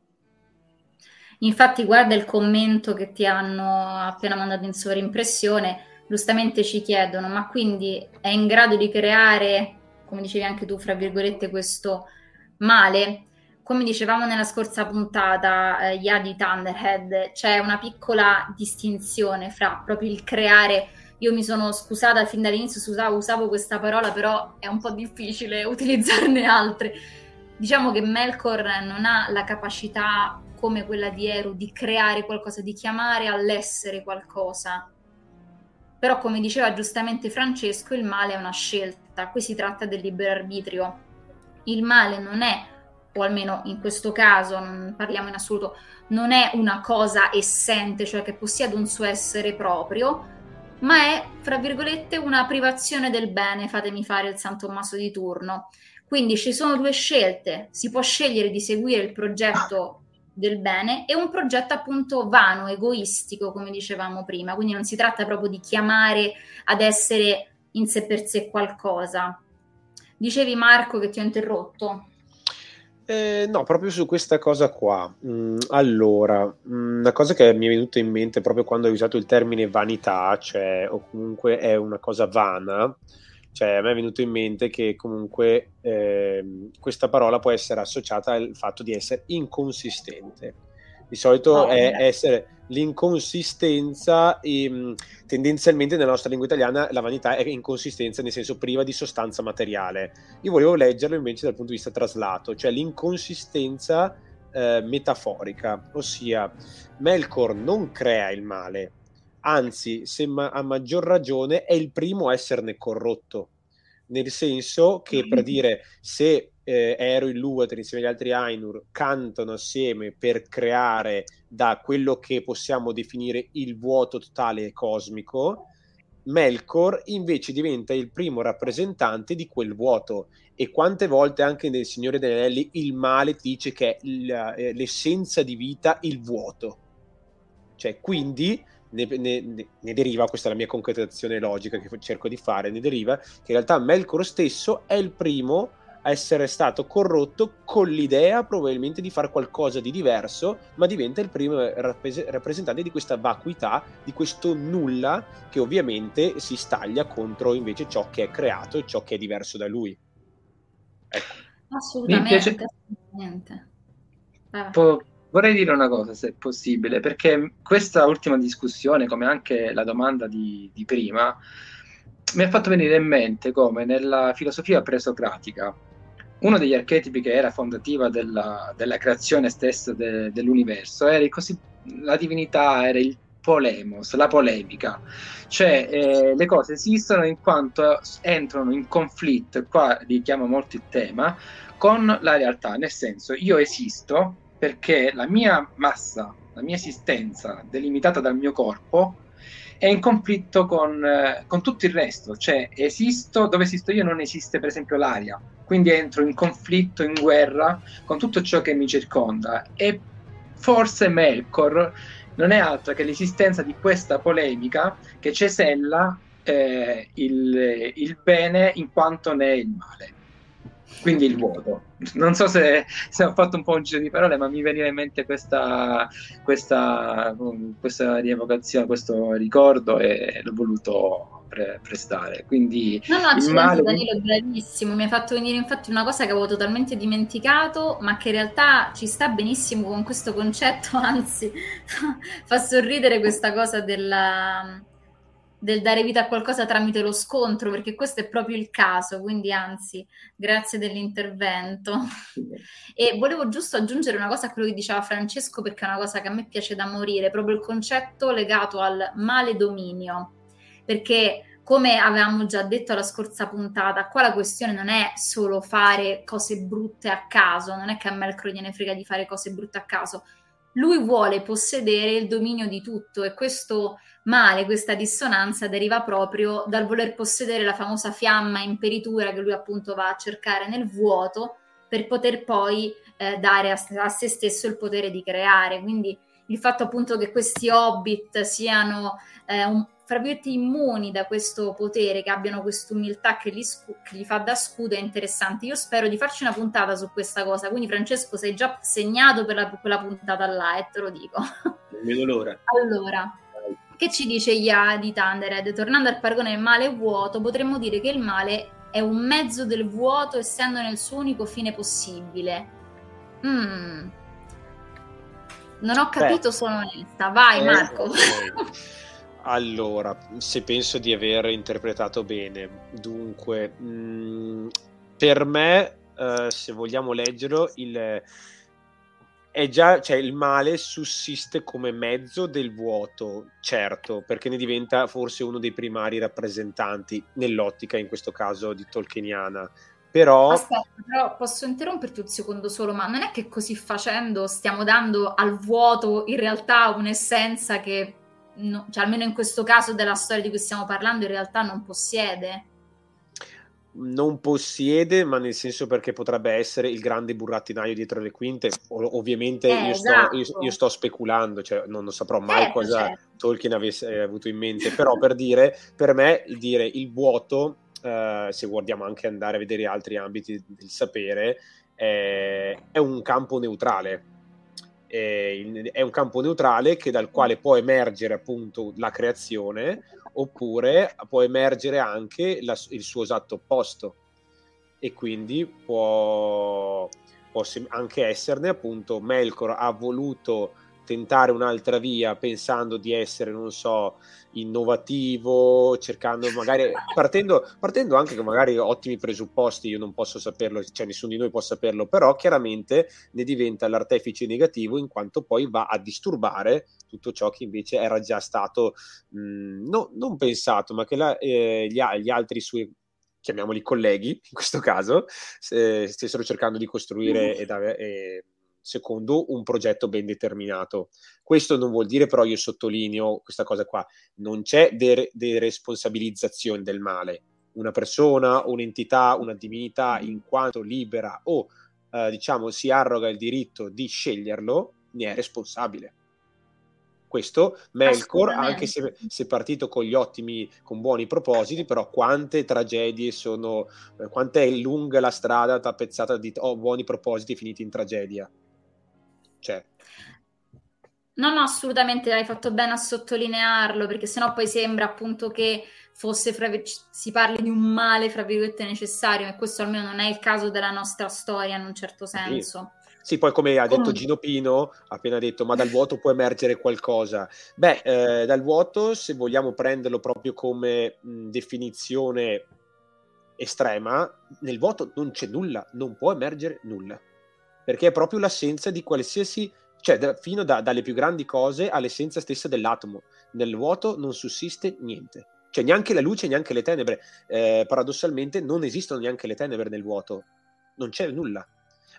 Infatti, guarda il commento che ti hanno appena mandato in sovrimpressione. Giustamente ci chiedono: ma quindi è in grado di creare come dicevi anche tu, fra virgolette, questo male. Come dicevamo nella scorsa puntata, eh, Yadi Thunderhead, c'è una piccola distinzione fra proprio il creare. Io mi sono scusata fin dall'inizio, usavo, usavo questa parola, però è un po' difficile utilizzarne altre. Diciamo che Melkor non ha la capacità come quella di Eru di creare qualcosa, di chiamare all'essere qualcosa. Però, come diceva giustamente Francesco, il male è una scelta scelta, qui si tratta del libero arbitrio. Il male non è, o almeno in questo caso, non parliamo in assoluto, non è una cosa essente, cioè che possiede un suo essere proprio, ma è, fra virgolette, una privazione del bene, fatemi fare il San Tommaso di turno. Quindi ci sono due scelte, si può scegliere di seguire il progetto del bene e un progetto appunto vano, egoistico, come dicevamo prima, quindi non si tratta proprio di chiamare ad essere in sé per sé qualcosa. Dicevi Marco che ti ho interrotto. Eh, no, proprio su questa cosa qua. Mm, allora, mm, una cosa che mi è venuta in mente proprio quando hai usato il termine vanità, cioè, o comunque è una cosa vana, cioè a me è venuto in mente che comunque eh, questa parola può essere associata al fatto di essere inconsistente. Di solito oh, è essere l'inconsistenza, e, mm, tendenzialmente nella nostra lingua italiana la vanità è inconsistenza, nel senso priva di sostanza materiale. Io volevo leggerlo invece dal punto di vista traslato, cioè l'inconsistenza eh, metaforica, ossia Melkor non crea il male, anzi, se ma- a maggior ragione è il primo a esserne corrotto, nel senso che per dire se eh, Ero e Luater insieme agli altri Ainur cantano assieme per creare da quello che possiamo definire il vuoto totale cosmico, Melkor invece diventa il primo rappresentante di quel vuoto e quante volte anche nel Signore degli Anelli il male ti dice che è eh, l'essenza di vita il vuoto. Cioè, quindi ne, ne, ne, deriva, questa è la mia concretazione logica che cerco di fare, ne deriva che in realtà Melkor stesso è il primo a essere stato corrotto con l'idea probabilmente di fare qualcosa di diverso, ma diventa il primo rappresentante di questa vacuità, di questo nulla che ovviamente si staglia contro invece ciò che è creato e ciò che è diverso da lui. Ecco. Assolutamente. Piace... assolutamente. Po- vorrei dire una cosa, se è possibile, perché questa ultima discussione, come anche la domanda di, di prima, mi ha fatto venire in mente come nella filosofia presocratica uno degli archetipi che era fondativa della, della creazione stessa de, dell'universo era così, la divinità, era il polemos, la polemica, cioè eh, le cose esistono in quanto entrano in conflitto, qua richiamo molto il tema, con la realtà, nel senso io esisto perché la mia massa, la mia esistenza delimitata dal mio corpo è in conflitto con, eh, con tutto il resto, cioè esisto, dove esisto io non esiste per esempio l'aria, quindi entro in conflitto, in guerra con tutto ciò che mi circonda e forse Melkor non è altro che l'esistenza di questa polemica che cesella eh, il, il bene in quanto ne è il male quindi il vuoto. Non so se, se, ho fatto un po' un giro di parole, ma mi veniva in mente questa, questa, questa rievocazione, questo ricordo e l'ho voluto pre- prestare. Quindi no, no, il male... Danilo bravissimo, mi ha fatto venire infatti una cosa che avevo totalmente dimenticato, ma che in realtà ci sta benissimo con questo concetto, anzi fa sorridere questa cosa della del dare vita a qualcosa tramite lo scontro, perché questo è proprio il caso, quindi anzi, grazie dell'intervento. E volevo giusto aggiungere una cosa a quello che diceva Francesco, perché è una cosa che a me piace da morire, proprio il concetto legato al male dominio, perché come avevamo già detto alla scorsa puntata, qua la questione non è solo fare cose brutte a caso, non è che a Melcro gliene frega di fare cose brutte a caso, lui vuole possedere il dominio di tutto e questo male, questa dissonanza deriva proprio dal voler possedere la famosa fiamma imperitura che lui appunto va a cercare nel vuoto per poter poi eh, dare a, a, se stesso il potere di creare. Quindi il fatto appunto che questi hobbit siano eh, un, fra virgolette immuni da questo potere, che abbiano questa umiltà che, scu- che, gli fa da scudo è interessante. Io spero di farci una puntata su questa cosa, quindi Francesco sei già segnato per la, quella puntata là, e te lo dico. Non vedo l'ora. Allora, che ci dice Ia di Thunderhead? Tornando al paragone del male e vuoto, potremmo dire che il male è un mezzo del vuoto essendo nel suo unico fine possibile. Mm. Non ho capito, Beh. sono onesta. Vai, eh, Marco. Okay. Allora, se penso di aver interpretato bene, dunque, mh, mm, per me, eh, se vogliamo leggerlo, il, è già, cioè il male sussiste come mezzo del vuoto, certo, perché ne diventa forse uno dei primari rappresentanti nell'ottica, in questo caso di Tolkieniana. Però... Aspetta, però posso interromperti un secondo solo, ma non è che così facendo stiamo dando al vuoto in realtà un'essenza che, no, cioè almeno in questo caso della storia di cui stiamo parlando, in realtà non possiede? non possiede, ma nel senso perché potrebbe essere il grande burattinaio dietro le quinte. O- ovviamente Eh, io, esatto. sto, io, io sto speculando, cioè non, saprò mai Certo, cosa certo. Tolkien avesse eh, avuto in mente, però per dire, per me, il dire il vuoto, eh, se guardiamo anche andare a vedere altri ambiti del sapere, è, è un campo neutrale. È, un campo neutrale che dal quale può emergere appunto la creazione oppure può emergere anche la- il suo esatto opposto. E quindi può, può anche esserne appunto Melkor ha voluto tentare un'altra via pensando di essere non so innovativo cercando magari partendo, partendo anche con magari ottimi presupposti io non posso saperlo cioè nessuno di noi può saperlo però chiaramente ne diventa l'artefice negativo in quanto poi va a disturbare tutto ciò che invece era già stato mh, no- non pensato, ma che la- eh, gli, gli altri suoi, chiamiamoli colleghi in questo caso, se- stessero cercando di costruire ed ave- e- secondo un progetto ben determinato. Questo non vuol dire, però, io sottolineo questa cosa qua, non c'è de- deresponsabilizzazione del male. Una persona, un'entità, una divinità, in quanto libera o eh, diciamo si arroga il diritto di sceglierlo, ne è responsabile questo Melkor, anche se, se è partito con gli ottimi, con buoni propositi, però quante tragedie sono, eh, quanto è lunga la strada tappezzata di oh, buoni propositi finiti in tragedia. Cioè, No, no, assolutamente hai fatto bene a sottolinearlo, perché sennò poi sembra appunto che fosse, fra si parli di un male, fra virgolette, necessario, e questo almeno non è il caso della nostra storia in un certo senso. Sì, poi come ha detto Gino Pino, ha appena detto, ma dal vuoto può emergere qualcosa. Beh, eh, dal vuoto, se vogliamo prenderlo proprio come mh, definizione estrema, nel vuoto non c'è nulla, non può emergere nulla, perché è proprio l'assenza di qualsiasi, cioè da- fino da- dalle più grandi cose all'essenza stessa dell'atomo. Nel vuoto non sussiste niente. Cioè neanche la luce, neanche le tenebre. Eh, paradossalmente non esistono neanche le tenebre nel vuoto. Non c'è nulla.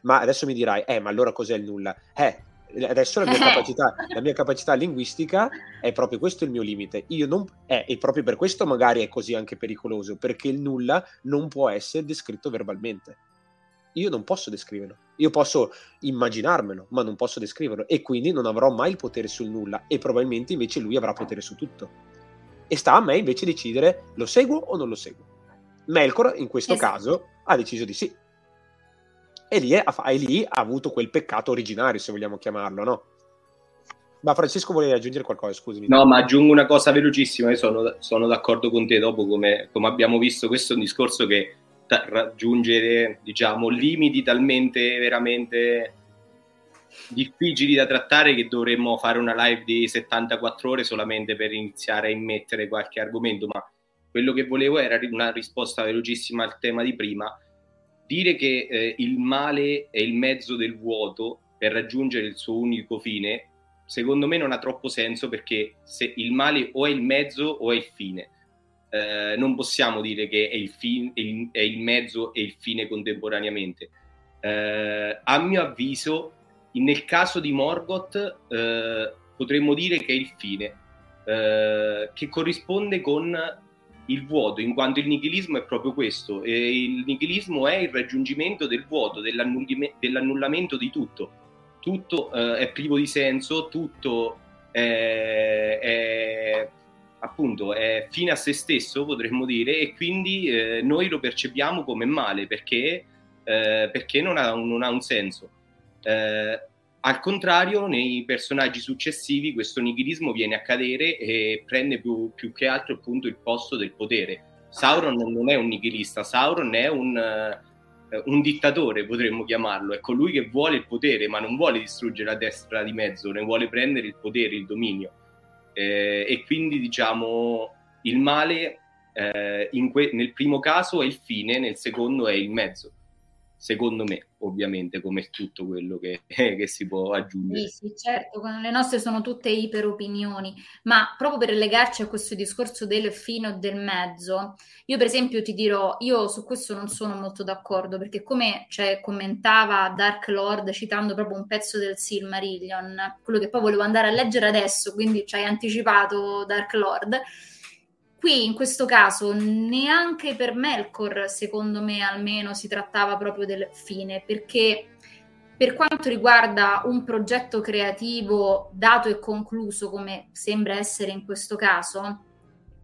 Ma adesso mi dirai, eh, ma allora cos'è il nulla? Eh, adesso la mia, capacità, la mia capacità linguistica è proprio questo il mio limite. Io non, eh, e proprio per questo magari è così anche pericoloso, perché il nulla non può essere descritto verbalmente. Io non posso descriverlo. Io posso immaginarmelo, ma non posso descriverlo. E quindi non avrò mai il potere sul nulla. E probabilmente invece lui avrà potere su tutto. E sta a me invece decidere lo seguo o non lo seguo. Melkor, in questo Esatto. caso, ha deciso di sì. E lì, è- ha, e lì ha avuto quel peccato originario, se vogliamo chiamarlo, no? Ma Francesco volevi aggiungere qualcosa, scusami. No, ma aggiungo una cosa velocissima, io sono, sono d'accordo con te dopo, come, come abbiamo visto, questo è un discorso che ta- raggiunge, diciamo, limiti talmente veramente difficili da trattare che dovremmo fare una live di 74 ore solamente per iniziare a immettere qualche argomento, ma quello che volevo era una risposta velocissima al tema di prima, dire che eh, il male è il mezzo del vuoto per raggiungere il suo unico fine, secondo me non ha troppo senso perché se il male o è il mezzo o è il fine. Eh, non possiamo dire che è il, fin- è il- è il mezzo e il fine contemporaneamente. Eh, a mio avviso, nel caso di Morgoth, eh, potremmo dire che è il fine, eh, che corrisponde con il vuoto, in quanto il nichilismo è proprio questo. Il nichilismo è il raggiungimento del vuoto, dell'annullamento di tutto. Tutto eh, è privo di senso, tutto è, è appunto è fine a se stesso, potremmo dire, e quindi eh, noi lo percepiamo come male perché, eh, perché non, ha, non ha un senso. Eh, al contrario, nei personaggi successivi questo nichilismo viene a cadere e prende più, più che altro appunto il posto del potere. Sauron non è un nichilista, Sauron è un, eh, un dittatore, potremmo chiamarlo, è colui che vuole il potere, ma non vuole distruggere la destra di mezzo, ne vuole prendere il potere, il dominio. Eh, e quindi diciamo il male eh, que- nel primo caso è il fine, nel secondo è il mezzo. Secondo me, ovviamente, come tutto quello che, che si può aggiungere. Sì, sì, certo, le nostre sono tutte iperopinioni, ma proprio per legarci a questo discorso del fine o del mezzo, io per esempio ti dirò, io su questo non sono molto d'accordo, perché come cioè, commentava Dark Lord citando proprio un pezzo del Silmarillion, quello che poi volevo andare a leggere adesso, quindi ci hai anticipato Dark Lord, Qui in questo caso neanche per Melkor, secondo me almeno, si trattava proprio del fine, perché per quanto riguarda un progetto creativo dato e concluso, come sembra essere in questo caso,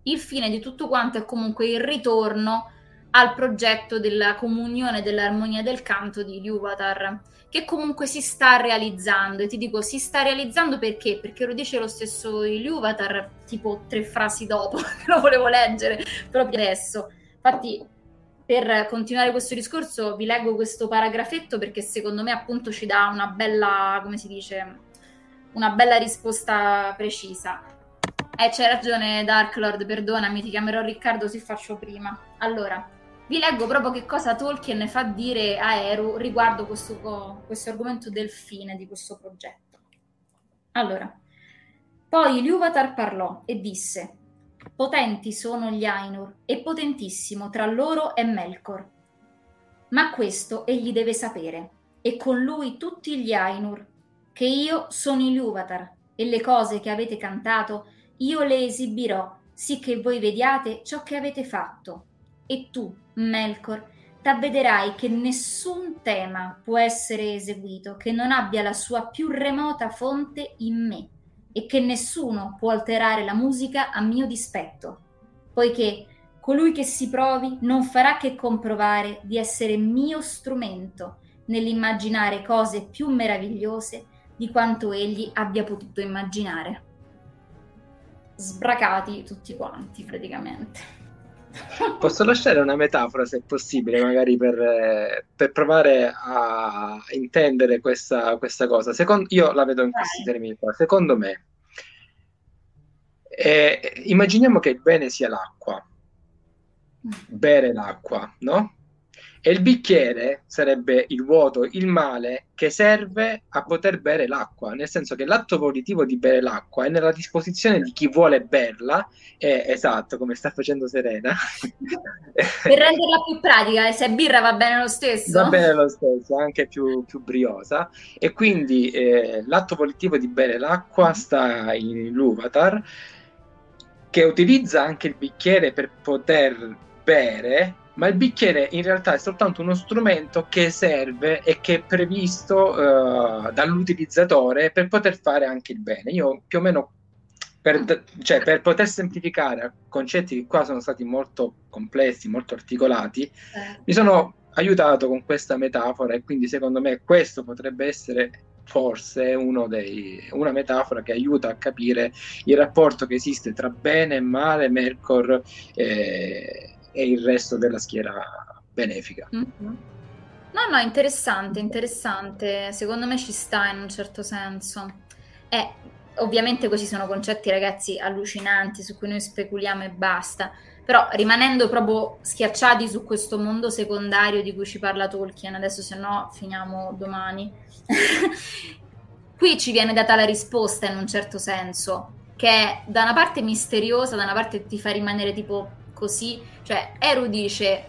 il fine di tutto quanto è comunque il ritorno al progetto della comunione dell'armonia del canto di Iluvatar che comunque si sta realizzando. E ti dico si sta realizzando perché? Perché lo dice lo stesso Iluvatar tipo tre frasi dopo lo volevo leggere proprio adesso. Infatti per continuare questo discorso vi leggo questo paragrafetto perché secondo me appunto ci dà una bella come si dice una bella risposta precisa. Eh c'è ragione Dark Lord perdonami ti chiamerò Riccardo se faccio prima. Allora vi leggo proprio che cosa Tolkien fa dire a Eru riguardo questo, questo argomento del fine di questo progetto. Allora, poi Liuvatar parlò e disse: Potenti sono gli Ainur e potentissimo tra loro è Melkor. Ma questo egli deve sapere, e con lui tutti gli Ainur, che io sono Iluvatar e le cose che avete cantato io le esibirò, sicché voi vediate ciò che avete fatto e tu, Melkor, t'avvederai che nessun tema può essere eseguito che non abbia la sua più remota fonte in me e che nessuno può alterare la musica a mio dispetto, poiché colui che si provi non farà che comprovare di essere mio strumento nell'immaginare cose più meravigliose di quanto egli abbia potuto immaginare. Sbracati tutti quanti praticamente. Posso lasciare una metafora, se possibile, magari per, per provare a intendere questa, questa cosa. Secondo, io la vedo in questi termini qua. Secondo me, eh, immaginiamo che il bene sia l'acqua, mm. bere l'acqua, no? E il bicchiere sarebbe il vuoto, il male che serve a poter bere l'acqua, nel senso che l'atto volitivo di bere l'acqua è nella disposizione di chi vuole berla, è esatto, come sta facendo Serena. per renderla più pratica, se è birra va bene lo stesso. Va bene lo stesso, anche più, più briosa, e quindi eh, l'atto volitivo di bere l'acqua sta in Luvatar, che utilizza anche il bicchiere per poter bere ma il bicchiere in realtà è soltanto uno strumento che serve e che è previsto uh, dall'utilizzatore per poter fare anche il bene. Io più o meno per, cioè, per, poter semplificare concetti che qua sono stati molto complessi, molto articolati, eh. mi sono aiutato con questa metafora e quindi secondo me questo potrebbe essere forse dei, una metafora che aiuta a capire il rapporto che esiste tra bene e male, Melkor eh, e il resto della schiera benefica. Mm-hmm. No, no, interessante, interessante. Secondo me ci sta in un certo senso. Eh, ovviamente questi sono concetti, ragazzi, allucinanti su cui noi speculiamo e basta. Però rimanendo proprio schiacciati su questo mondo secondario di cui ci parla Tolkien, adesso se no finiamo domani. Qui ci viene data la risposta in un certo senso, che è da una parte misteriosa, da una parte ti fa rimanere tipo così, cioè Eru dice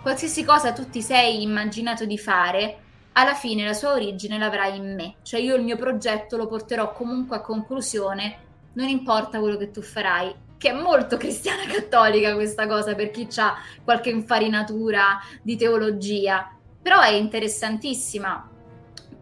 qualsiasi cosa tu ti sei immaginato di fare, alla fine la sua origine l'avrai in me, cioè io il mio progetto lo porterò comunque a conclusione, non importa quello che tu farai, che è molto cristiana cattolica questa cosa per chi ha qualche infarinatura di teologia, però è interessantissima.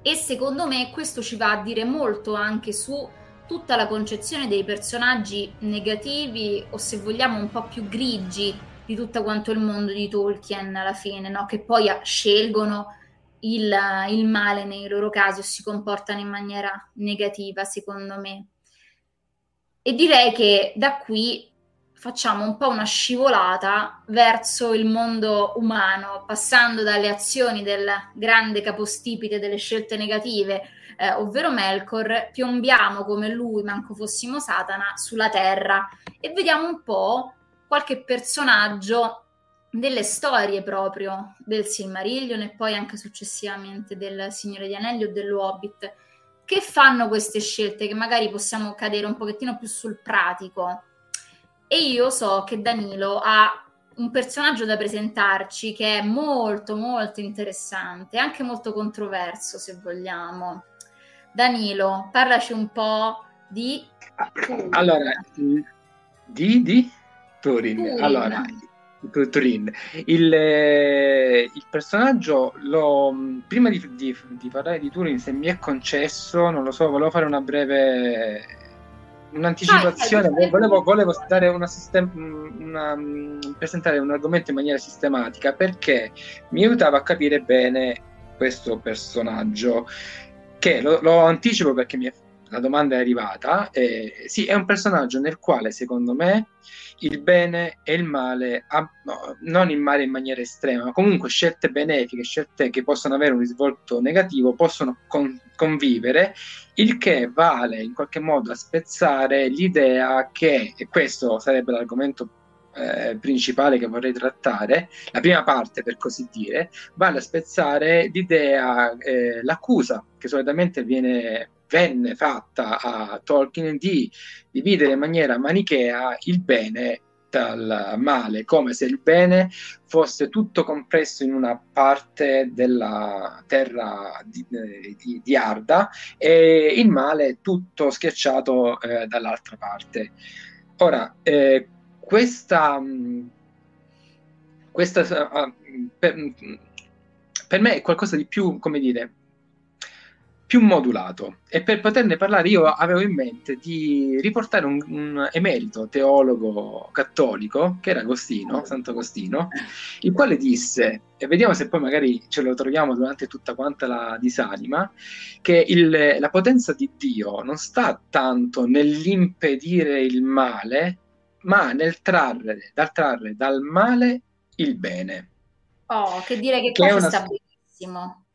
E secondo me questo ci va a dire molto anche su tutta la concezione dei personaggi negativi o se vogliamo un po' più grigi di tutto quanto il mondo di Tolkien alla fine, no? che poi scelgono il, il, male nei loro casi o si comportano in maniera negativa, secondo me. E direi che da qui facciamo un po' una scivolata verso il mondo umano, passando dalle azioni del grande capostipite delle scelte negative eh, ovvero Melkor, piombiamo come lui, manco fossimo Satana, sulla terra e vediamo un po' qualche personaggio delle storie proprio del Silmarillion e poi anche successivamente del Signore di Anelli o dell'Hobbit che fanno queste scelte che magari possiamo cadere un pochettino più sul pratico e io so che Danilo ha un personaggio da presentarci che è molto molto interessante, anche molto controverso se vogliamo. Danilo, parlaci un po' di Turin. Allora, di, di Turin. Turin. Allora, Turin. Il, eh, il personaggio, lo, prima di, di, di, parlare di Turin, se mi è concesso, non lo so, volevo fare una breve un'anticipazione, ah, volevo, volevo una sistem- una, presentare un argomento in maniera sistematica perché mi aiutava a capire bene questo personaggio che lo, lo anticipo perché è la domanda è arrivata. Eh, sì, è un personaggio nel quale, secondo me, il bene e il male, ah, no, non il male in maniera estrema, ma comunque scelte benefiche, scelte che possono avere un risvolto negativo, possono con- convivere, il che vale in qualche modo a spezzare l'idea che, e questo sarebbe l'argomento eh, principale che vorrei trattare, la prima parte per così dire, vale a spezzare l'idea, eh, l'accusa che solitamente viene venne fatta a Tolkien di dividere in maniera manichea il bene dal male, come se il bene fosse tutto compresso in una parte della terra di, eh, di, di Arda e il male tutto schiacciato eh, dall'altra parte. Ora, eh, questa, questa uh, per, per me è qualcosa di più, come dire, più modulato. E per poterne parlare io avevo in mente di riportare un, un emerito teologo cattolico che era Agostino, Sant'Agostino, il quale disse, e vediamo se poi magari ce lo troviamo durante tutta quanta la disanima, che il, la potenza di Dio non sta tanto nell'impedire il male, ma nel trarre, dal trarre dal male il bene. Oh, che dire che, che qua ci una... sta benissimo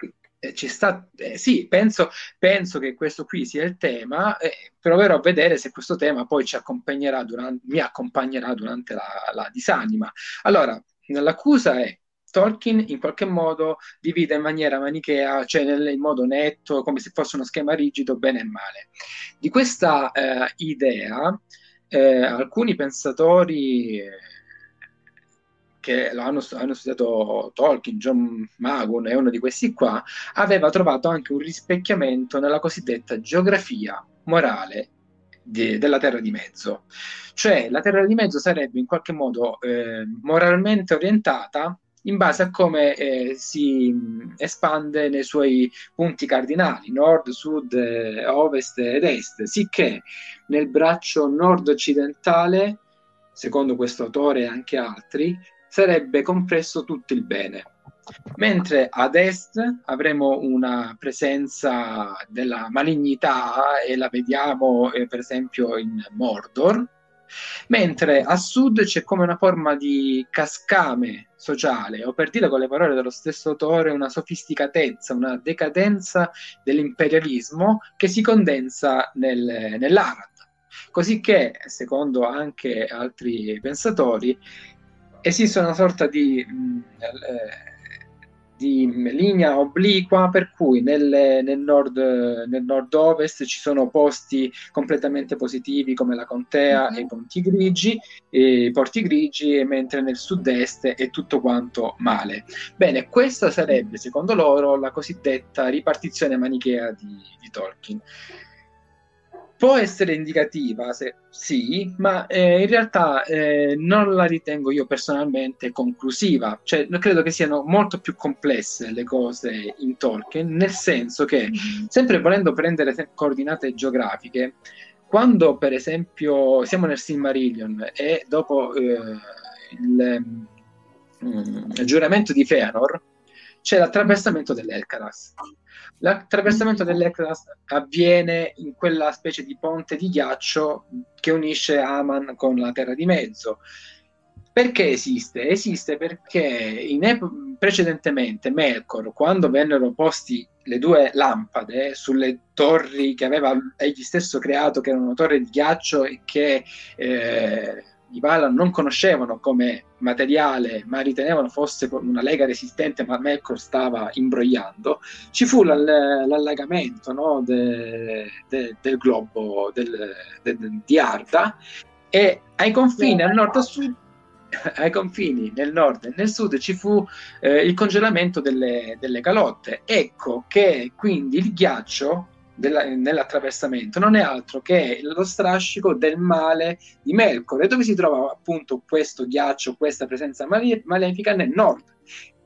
eh, ci sta, eh, sì, penso, penso, che questo qui sia il tema, eh, proverò a vedere se questo tema poi ci accompagnerà durante, mi accompagnerà durante la, la disanima. Allora, l'accusa è Tolkien in qualche modo divide in maniera manichea, cioè nel, in modo netto, come se fosse uno schema rigido, bene e male. Di questa eh, idea, eh, alcuni pensatori eh, che hanno, hanno, studiato Tolkien, John Magon è uno di questi qua, aveva trovato anche un rispecchiamento nella cosiddetta geografia morale di, della Terra di Mezzo. Cioè la Terra di Mezzo sarebbe in qualche modo eh, moralmente orientata in base a come eh, si espande nei suoi punti cardinali, nord, sud, eh, ovest ed est, sicché nel braccio nord-occidentale, secondo questo autore e anche altri, sarebbe compresso tutto il bene. Mentre ad est avremo una presenza della malignità e la vediamo eh, per esempio in Mordor, mentre a sud c'è come una forma di cascame sociale, o per dire con le parole dello stesso autore, una sofisticatezza, una decadenza dell'imperialismo che si condensa nel, nell'Arad. Così che, secondo anche altri pensatori, esiste una sorta di, mm, eh, di linea obliqua per cui nel, nel, nord, nel nord-ovest ci sono posti completamente positivi come la contea mm-hmm. e i ponti grigi, e i porti grigi, mentre nel sud-est è tutto quanto male. Bene, questa sarebbe secondo loro la cosiddetta ripartizione manichea di, di Tolkien può essere indicativa, se, sì, ma eh, in realtà eh, non la ritengo io personalmente conclusiva. Cioè, credo che siano molto più complesse le cose in Tolkien, nel senso che, mm-hmm. sempre volendo prendere coordinate geografiche, quando per esempio siamo nel Silmarillion e dopo eh, il, mm, il giuramento di Feanor, c'è l'attraversamento dell'Elcaras. L'attraversamento dell'Elcaras avviene in quella specie di ponte di ghiaccio che unisce Aman con la Terra di Mezzo. Perché esiste? Esiste perché ep- precedentemente Melkor, quando vennero posti le due lampade sulle torri che aveva egli stesso creato, che erano torri di ghiaccio e che eh, i Valar non conoscevano come materiale, ma ritenevano fosse una lega resistente, ma Melkor stava imbrogliando, ci fu l'all- l'allagamento no, de- de- del globo del, de- di Arda e ai confini, al nord e sud, ai confini nel nord e nel sud ci fu eh, il congelamento delle, delle calotte. Ecco che quindi il ghiaccio della, nell'attraversamento non è altro che lo strascico del male di Melkor, dove si trova appunto questo ghiaccio, questa presenza male- malefica nel nord.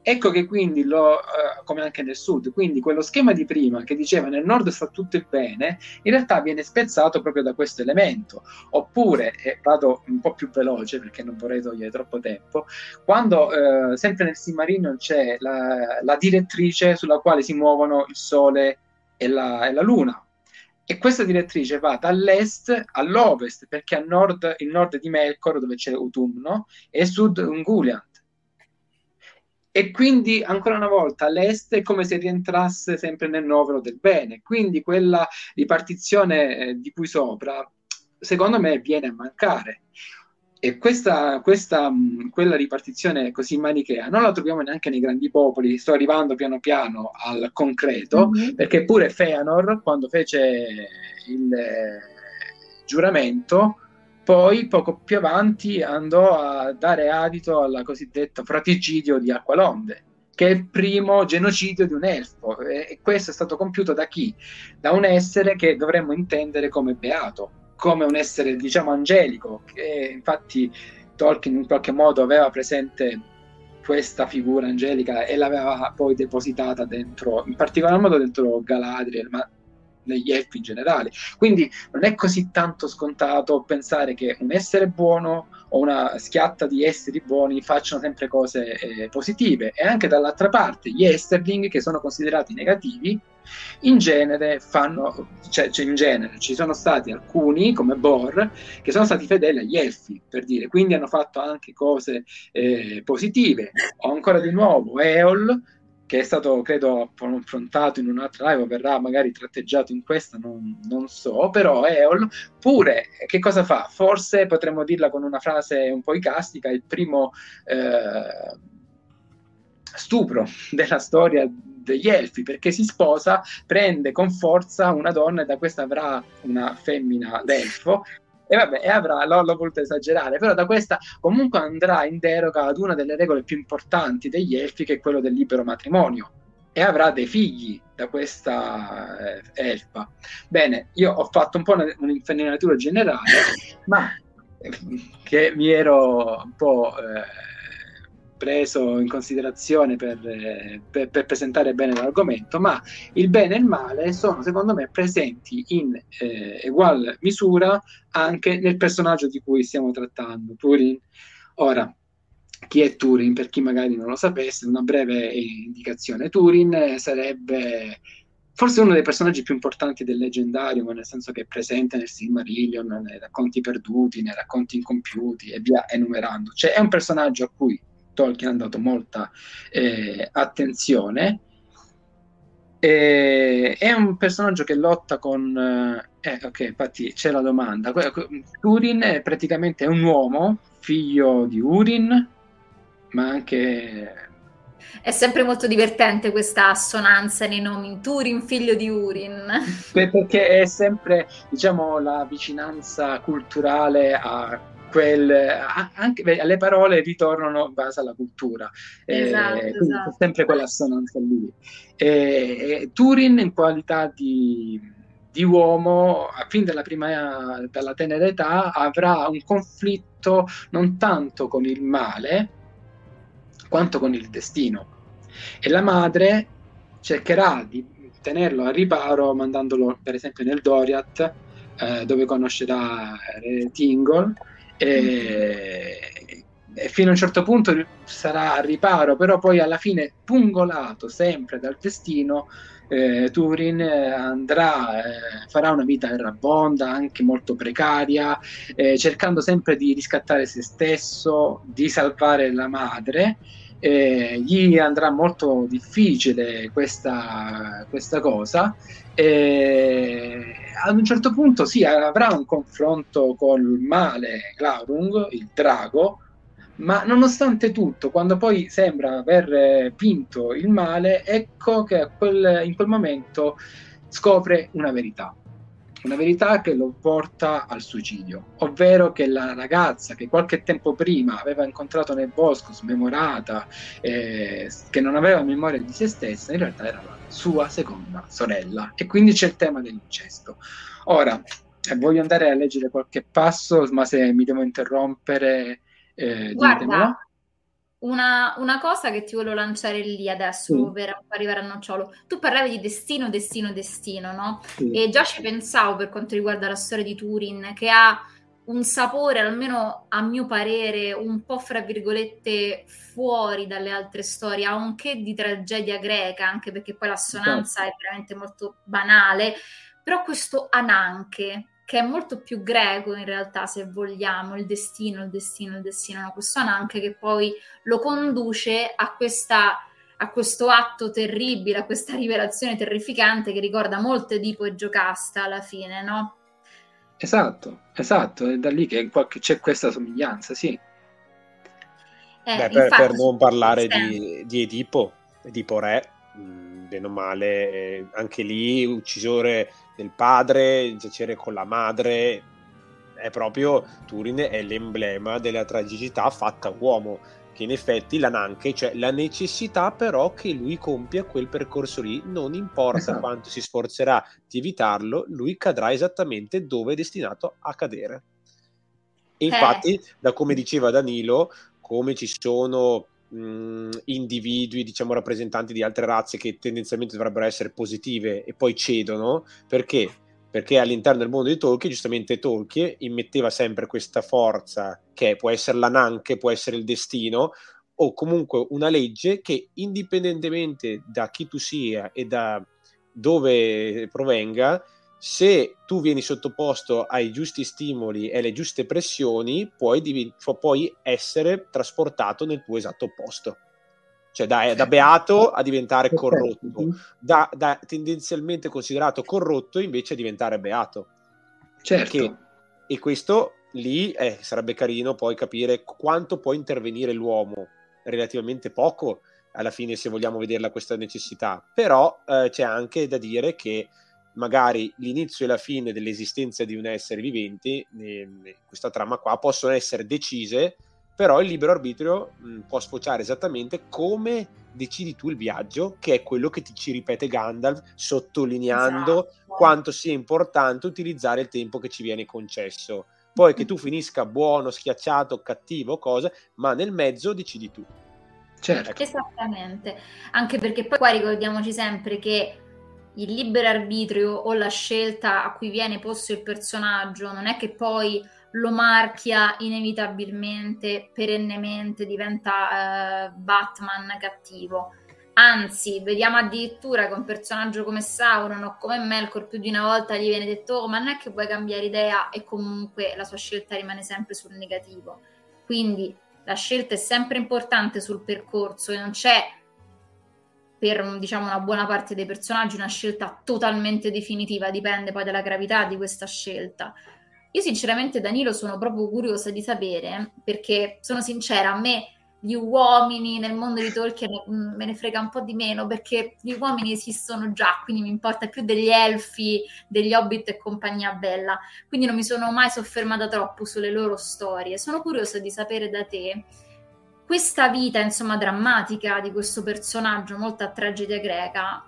Ecco che quindi, lo, uh, come anche nel sud, quindi quello schema di prima che diceva nel nord sta tutto il bene, in realtà viene spezzato proprio da questo elemento. Oppure, e vado un po' più veloce perché non vorrei togliere troppo tempo, quando uh, sempre nel Silmarillion c'è la, la direttrice sulla quale si muovono il sole e la, e la Luna. E questa direttrice va dall'est all'ovest, perché a nord, il nord di Melkor, dove c'è Utumno, e a sud Ungoliant. E quindi, ancora una volta, l'est è come se rientrasse sempre nel novero del bene. Quindi quella ripartizione eh, di cui sopra, secondo me, viene a mancare. E questa, questa, quella ripartizione così manichea non la troviamo neanche nei grandi popoli, sto arrivando piano piano al concreto, mm-hmm. perché pure Feanor, quando fece il eh, giuramento, poi poco più avanti andò a dare adito al cosiddetto fratigidio di Acqualonde, che è il primo genocidio di un elfo, e questo è stato compiuto da chi? Da un essere che dovremmo intendere come beato come un essere, diciamo, angelico, che infatti Tolkien in qualche modo aveva presente questa figura angelica e l'aveva poi depositata dentro, in particolar modo dentro Galadriel, ma negli elfi in generale. Quindi non è così tanto scontato pensare che un essere buono o una schiatta di esseri buoni facciano sempre cose eh, positive e anche dall'altra parte gli esterling che sono considerati negativi in genere fanno, cioè, cioè, in genere ci sono stati alcuni come Bor che sono stati fedeli agli elfi, per dire, quindi hanno fatto anche cose eh, positive. O ancora di nuovo Eol che è stato credo affrontato in un'altra live, verrà magari tratteggiato in questa, non, non, so, però Eol pure che cosa fa? Forse potremmo dirla con una frase un po' icastica, il primo eh, stupro della storia degli elfi perché si sposa, prende con forza una donna e da questa avrà una femmina d'elfo e vabbè, e avrà, l'ho, l'ho, voluto esagerare, però da questa comunque andrà in deroga ad una delle regole più importanti degli elfi, che è quello del libero matrimonio, e avrà dei figli da questa eh, elfa. Bene, io ho fatto un po' un'infarinatura generale, ma eh, che mi ero un po'... Eh, preso in considerazione per, per, per, presentare bene l'argomento, ma il bene e il male sono secondo me presenti in eh, ugual misura anche nel personaggio di cui stiamo trattando, Turin. Ora, chi è Turin? Per chi magari non lo sapesse, una breve indicazione. Turin sarebbe forse uno dei personaggi più importanti del leggendario, nel senso che è presente nel Silmarillion, nei racconti perduti, nei racconti incompiuti e via enumerando. Cioè è un personaggio a cui Tolkien ha dato molta eh, attenzione. E, è un personaggio che lotta con... Eh, ok, infatti c'è la domanda. Turin è praticamente un uomo, figlio di Urin, ma anche... È sempre molto divertente questa assonanza nei nomi. Turin, figlio di Urin. Perché è sempre, diciamo, la vicinanza culturale a quel, anche alle parole ritornano in base alla cultura, esatto, eh, esatto. sempre quella assonanza lì. E, Turin in qualità di, di uomo, fin dalla prima, dalla tenera età, avrà un conflitto non tanto con il male, quanto con il destino. E la madre cercherà di tenerlo a riparo mandandolo per esempio nel Doriath, eh, dove conoscerà Re Tingol, e, e fino a un certo punto sarà a riparo, però poi alla fine, pungolato sempre dal destino, eh, Turin eh, andrà, eh, farà una vita errabonda, anche molto precaria, eh, cercando sempre di riscattare se stesso, di salvare la madre. gli andrà molto difficile questa, questa cosa. E ad un certo punto sì, avrà un confronto col male Glaurung, il drago, ma nonostante tutto, quando poi sembra aver vinto il male, ecco che quel, in quel momento scopre una verità. Una verità che lo porta al suicidio, ovvero che la ragazza che qualche tempo prima aveva incontrato nel bosco, smemorata, eh, che non aveva memoria di se stessa, in realtà era la sua seconda sorella. E quindi c'è il tema dell'incesto. Ora, eh, voglio andare a leggere qualche passo, ma se mi devo interrompere, eh, Guarda, una, una, cosa che ti volevo lanciare lì adesso mm. per arrivare a Nocciolo. Tu parlavi di destino, destino, destino, no? Mm. E già ci pensavo per quanto riguarda la storia di Turin, che ha un sapore, almeno a mio parere, un po' fra virgolette fuori dalle altre storie, ha un che di tragedia greca, anche perché poi l'assonanza certo. è veramente molto banale, però questo ananche, che è molto più greco in realtà, se vogliamo, il destino, il destino, il destino, no? questo anche che poi lo conduce a, questa, a questo atto terribile, a questa rivelazione terrificante che ricorda molto Edipo e Giocasta alla fine, no? Esatto, esatto, è da lì che c'è questa somiglianza, sì. Eh, Beh, per, per, non parlare di, di, Edipo, Edipo Re, mh, bene o male, eh, anche lì uccisore del padre, giacere con la madre, è proprio Turin è l'emblema della tragicità fatta uomo, che in effetti la Nanche, cioè la necessità però che lui compia quel percorso lì, non importa esatto. quanto si sforzerà di evitarlo, lui cadrà esattamente dove è destinato a cadere. E infatti, eh. da come diceva Danilo, come ci sono mh, individui, diciamo rappresentanti di altre razze che tendenzialmente dovrebbero essere positive e poi cedono, perché? Perché all'interno del mondo di Tolkien, giustamente Tolkien immetteva sempre questa forza che può essere la Nanche, può essere il destino, o comunque una legge che indipendentemente da chi tu sia e da dove provenga, se tu vieni sottoposto ai giusti stimoli e alle giuste pressioni, puoi, div- puoi essere trasportato nel tuo esatto opposto. Cioè da, da beato a diventare corrotto, da, da, tendenzialmente considerato corrotto invece a diventare beato. Certo. Che, e questo lì eh, sarebbe carino poi capire quanto può intervenire l'uomo, relativamente poco alla fine se vogliamo vederla questa necessità, però eh, c'è anche da dire che magari l'inizio e la fine dell'esistenza di un essere vivente, eh, questa trama qua, possono essere decise, però il libero arbitrio mh, può sfociare esattamente come decidi tu il viaggio, che è quello che ti ci ripete Gandalf, sottolineando esatto. quanto sia importante utilizzare il tempo che ci viene concesso. Poi che tu finisca buono, schiacciato, cattivo, cosa, ma nel mezzo decidi tu. Certo. Esattamente, anche perché poi qua ricordiamoci sempre che il libero arbitrio o la scelta a cui viene posto il personaggio non è che poi lo marchia inevitabilmente, perennemente, diventa eh, Batman cattivo. Anzi, vediamo addirittura che un personaggio come Sauron o come Melkor più di una volta gli viene detto oh, ma non è che vuoi cambiare idea e comunque la sua scelta rimane sempre sul negativo. Quindi la scelta è sempre importante sul percorso e non c'è per diciamo, una buona parte dei personaggi una scelta totalmente definitiva, dipende poi dalla gravità di questa scelta. Io sinceramente Danilo sono proprio curiosa di sapere, perché sono sincera, a me gli uomini nel mondo di Tolkien mm, me ne frega un po' di meno perché gli uomini esistono già, quindi mi importa più degli elfi, degli hobbit e compagnia bella. Quindi non mi sono mai soffermata troppo sulle loro storie. Sono curiosa di sapere da te questa vita, insomma, drammatica di questo personaggio molto a tragedia greca,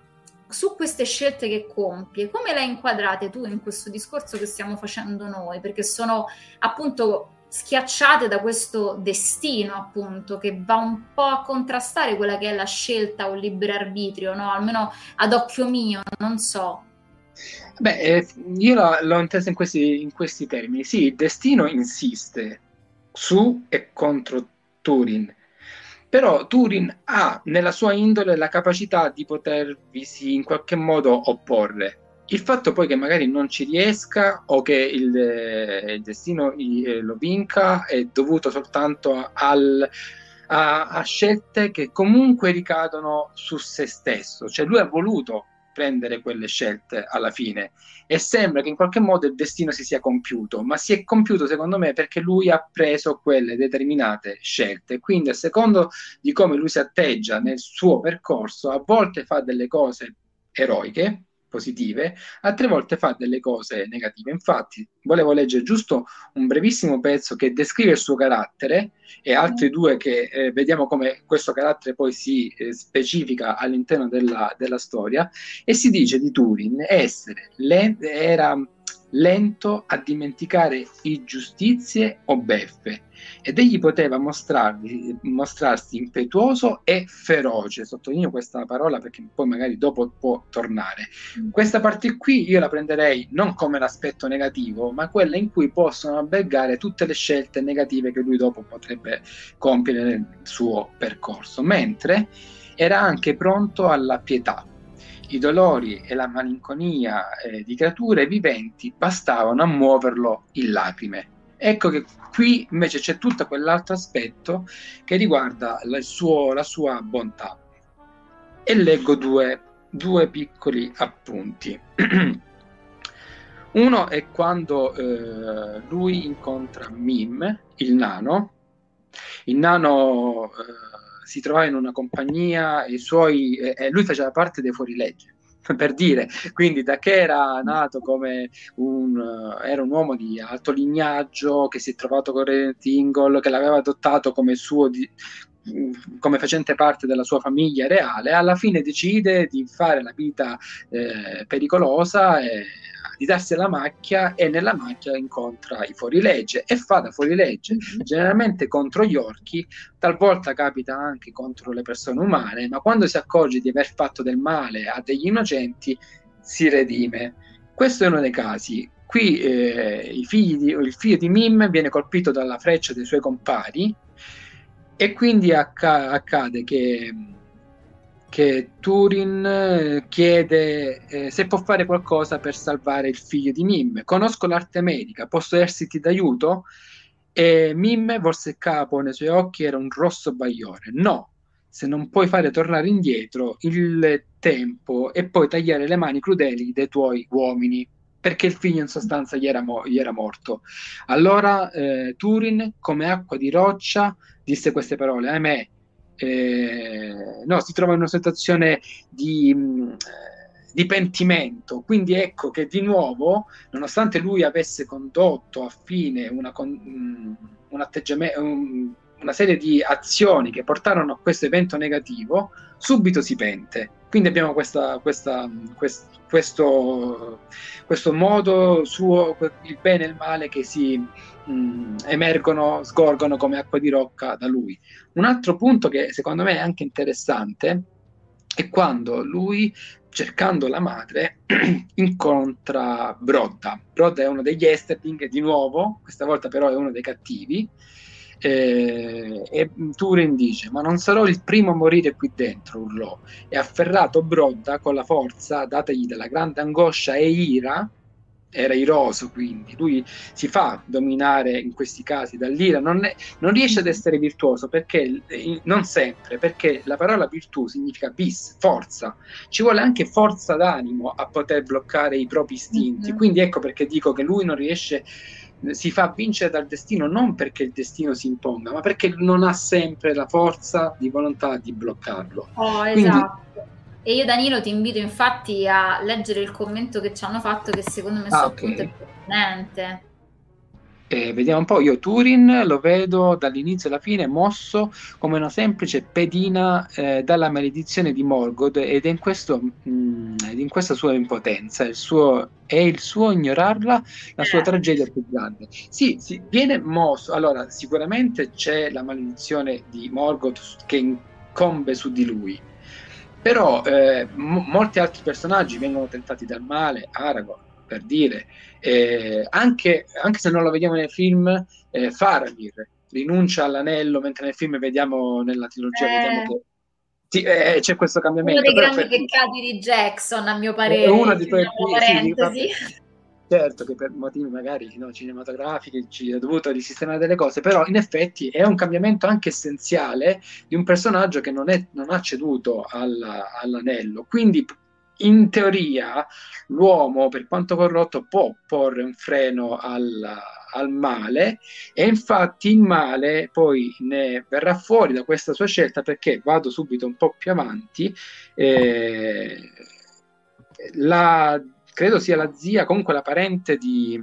su queste scelte che compie, come le inquadrate tu in questo discorso che stiamo facendo noi? Perché sono appunto schiacciate da questo destino, appunto, che va un po' a contrastare quella che è la scelta o il libero arbitrio, no? Almeno ad occhio mio, non so. Beh, eh, io l'ho, l'ho intesa in questi, in questi termini. Sì, il destino insiste su e contro Turin. Però Turin ha nella sua indole la capacità di potervisi in qualche modo opporre. Il fatto poi che magari non ci riesca o che il, eh, il destino eh, lo vinca è dovuto soltanto al, a, a scelte che comunque ricadono su se stesso, cioè lui ha voluto prendere quelle scelte alla fine. E sembra che in qualche modo il destino si sia compiuto, ma si è compiuto secondo me perché lui ha preso quelle determinate scelte, quindi a secondo di come lui si atteggia nel suo percorso, a volte fa delle cose eroiche, positive, altre volte fa delle cose negative. Infatti, volevo leggere giusto un brevissimo pezzo che descrive il suo carattere e altri due che eh, vediamo come questo carattere poi si eh, specifica all'interno della, della, storia e si dice di Turin essere, le, era lento a dimenticare ingiustizie o beffe, ed egli poteva mostrarsi impetuoso e feroce. Sottolineo questa parola perché poi magari dopo può tornare. Mm. Questa parte qui io la prenderei non come l'aspetto negativo, ma quella in cui possono albergare tutte le scelte negative che lui dopo potrebbe compiere nel suo percorso, mentre era anche pronto alla pietà i dolori e la malinconia eh, di creature viventi bastavano a muoverlo in lacrime. Ecco che qui invece c'è tutto quell'altro aspetto che riguarda la, suo, la sua bontà. E leggo due, due piccoli appunti. Uno è quando eh, lui incontra Mim, il nano. Il nano eh, si trovava in una compagnia, i suoi, eh, lui faceva parte dei fuorilegge per dire, quindi da che era nato come un, era un uomo di alto lignaggio che si è trovato con Evil, che l'aveva adottato come suo di, come facente parte della sua famiglia reale, alla fine decide di fare la vita eh, pericolosa e di darsi alla macchia e nella macchia incontra i fuorilegge e fa da fuorilegge, mm-hmm. generalmente contro gli orchi, talvolta capita anche contro le persone umane, ma quando si accorge di aver fatto del male a degli innocenti si redime. Questo è uno dei casi. Qui eh, di, il figlio di Mim viene colpito dalla freccia dei suoi compari e quindi acc- accade che che Turin eh, chiede eh, se può fare qualcosa per salvare il figlio di Mim. Conosco l'arte medica, posso esserti d'aiuto? E Mim volse il capo, nei suoi occhi era un rosso bagliore. No, se non puoi fare tornare indietro il tempo e poi tagliare le mani crudeli dei tuoi uomini, perché il figlio in sostanza gli era, mo- gli era morto. Allora eh, Turin, come acqua di roccia, disse queste parole, ahimè, eh, no, si trova in una situazione di, mm, di, pentimento. Quindi ecco che di nuovo, nonostante lui avesse condotto a fine una, mm, un atteggiamento, un, una serie di azioni che portarono a questo evento negativo, subito si pente. Quindi abbiamo questa, questa, quest, questo, questo modo suo, il bene e il male che si mh, mm, emergono, sgorgono come acqua di rocca da lui. Un altro punto che secondo me è anche interessante è quando lui, cercando la madre, incontra Brodda. Brodda è uno degli Esterling, di nuovo, questa volta però è uno dei cattivi, eh, e Turin dice: Ma non sarò il primo a morire qui dentro, urlò. E afferrato Brodda con la forza datagli dalla grande angoscia e ira, era iroso quindi, lui si fa dominare in questi casi dall'ira, non, è, non riesce ad essere virtuoso perché, non sempre, perché la parola virtù significa bis, forza, ci vuole anche forza d'animo a poter bloccare i propri istinti, mm-hmm. quindi ecco perché dico che lui non riesce si fa vincere dal destino non perché il destino si imponga, ma perché non ha sempre la forza di volontà di bloccarlo. Oh, Quindi, esatto. E io Danilo ti invito infatti a leggere il commento che ci hanno fatto che secondo me ah, okay. è pertinente. Eh, vediamo un po', io Turin lo vedo dall'inizio alla fine mosso come una semplice pedina eh, dalla maledizione di Morgoth ed è in, questo, mh, mm, in questa sua impotenza, il suo, è il suo ignorarla la sua eh. tragedia più grande. Sì, sì, viene mosso, allora sicuramente c'è la maledizione di Morgoth che incombe su di lui, però eh, m- molti altri personaggi vengono tentati dal male, Aragorn, per dire, eh, anche, anche, se non lo vediamo nel film, eh, Faramir rinuncia all'anello, mentre nel film vediamo, nella trilogia, eh. vediamo che sì, eh, c'è questo cambiamento. Uno dei grandi per... peccati di Jackson, a mio parere. È uno di quei sì, certo che per motivi magari no, cinematografici è dovuto risistemare delle cose, però in effetti è un cambiamento anche essenziale di un personaggio che non, è, non ha ceduto alla, all'anello. Quindi in teoria l'uomo, per quanto corrotto, può porre un freno al, al, male e infatti il male poi ne verrà fuori da questa sua scelta perché vado subito un po' più avanti. Eh, la credo sia la zia, comunque la parente di,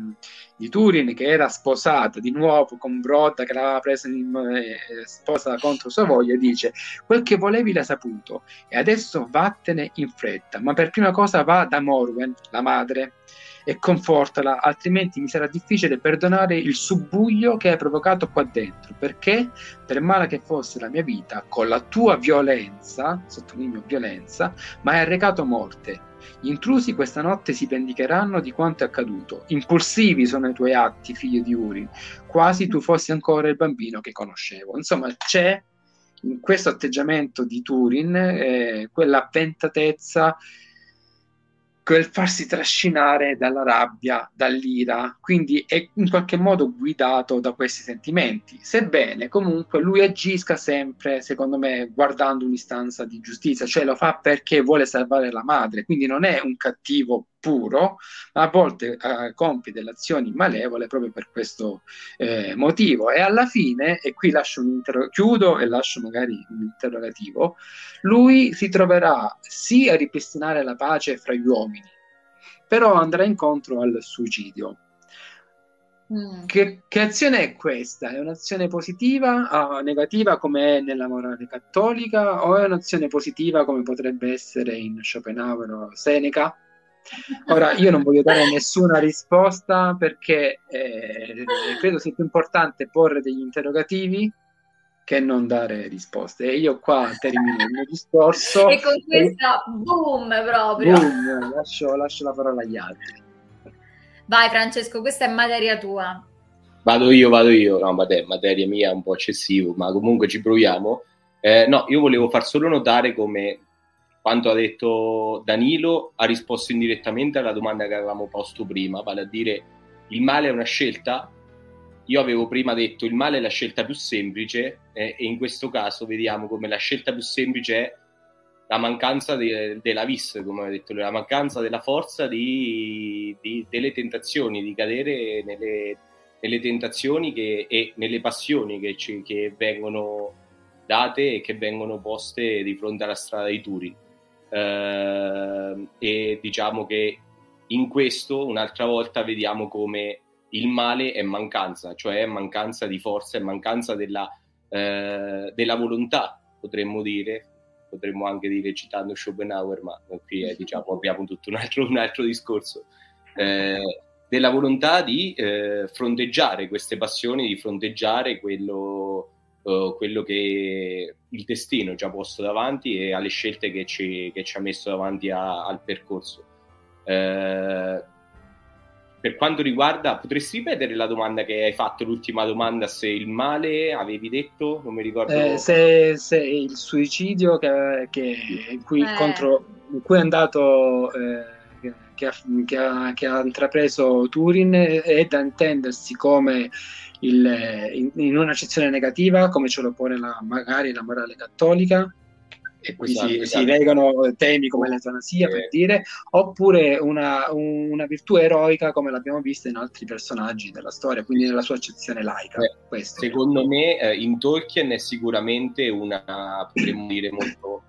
di Turin che era sposata di nuovo con Brodda che l'aveva presa in eh, sposa contro sua voglia, dice quel che volevi l'hai saputo e adesso vattene in fretta, ma per prima cosa va da Morwen, la madre, e confortala, altrimenti mi sarà difficile perdonare il subbuglio che hai provocato qua dentro, perché per male che fosse la mia vita, con la tua violenza, sottolineo violenza, ma hai arrecato morte gli intrusi questa notte si vendicheranno di quanto è accaduto. Impulsivi sono i tuoi atti, figlio di Urin, quasi tu fossi ancora il bambino che conoscevo. Insomma, c'è in questo atteggiamento di Turin eh, quell'avventatezza quel farsi trascinare dalla rabbia, dall'ira, quindi è in qualche modo guidato da questi sentimenti, sebbene comunque lui agisca sempre, secondo me, guardando un'istanza di giustizia, cioè lo fa perché vuole salvare la madre, quindi non è un cattivo puro, ma a volte eh, compie delle azioni malevole proprio per questo eh, motivo. E alla fine, e qui lascio un interro- chiudo e lascio magari un interrogativo, lui si troverà sì a ripristinare la pace fra gli uomini, però andrà incontro al suicidio. Mm. Che, che, azione è questa? È un'azione positiva o negativa come è nella morale cattolica o è un'azione positiva come potrebbe essere in Schopenhauer o Seneca? Ora, io non voglio dare nessuna risposta perché eh, credo sia più importante porre degli interrogativi che non dare risposte. E io qua termino il mio discorso. E con questa e... boom proprio. Boom, lascio, lascio la parola agli altri. Vai Francesco, questa è materia tua. Vado io, vado io. No, vabbè, materia mia è un po' eccessivo, ma comunque ci proviamo. Eh, no, io volevo far solo notare come quanto ha detto Danilo ha risposto indirettamente alla domanda che avevamo posto prima, vale a dire il male è una scelta? Io avevo prima detto il male è la scelta più semplice eh, e in questo caso vediamo come la scelta più semplice è la mancanza de, della vis, come ho detto, la mancanza della forza di, di, delle tentazioni, di cadere nelle, nelle tentazioni che, e nelle passioni che, ci, che vengono date e che vengono poste di fronte alla strada di Turin eh, e diciamo che in questo un'altra volta vediamo come il male è mancanza, cioè mancanza di forza, è mancanza della, eh, della volontà, potremmo dire, potremmo anche dire citando Schopenhauer, ma qui è, diciamo, abbiamo tutto un altro, un altro discorso, eh, della volontà di eh, fronteggiare queste passioni, di fronteggiare quello, uh, quello che il destino ci ha posto davanti e alle scelte che ci, che ci ha messo davanti a, al percorso. Uh, per quanto riguarda, potresti ripetere la domanda che hai fatto, l'ultima domanda, se il male avevi detto, non mi ricordo. Eh, se, se, il suicidio che, che in, cui, eh. contro, in, cui, è andato, eh, che, ha, che, ha, che, ha, intrapreso Turin, è da intendersi come il, in, in un'accezione negativa, come ce lo pone la, magari la morale cattolica, e qui esatto, si, esatto. si, legano temi come l'eutanasia, per dire, oppure una, una, virtù eroica come l'abbiamo vista in altri personaggi della storia, quindi nella sua accezione laica. Eh, secondo me eh, in Tolkien è sicuramente una, potremmo dire molto,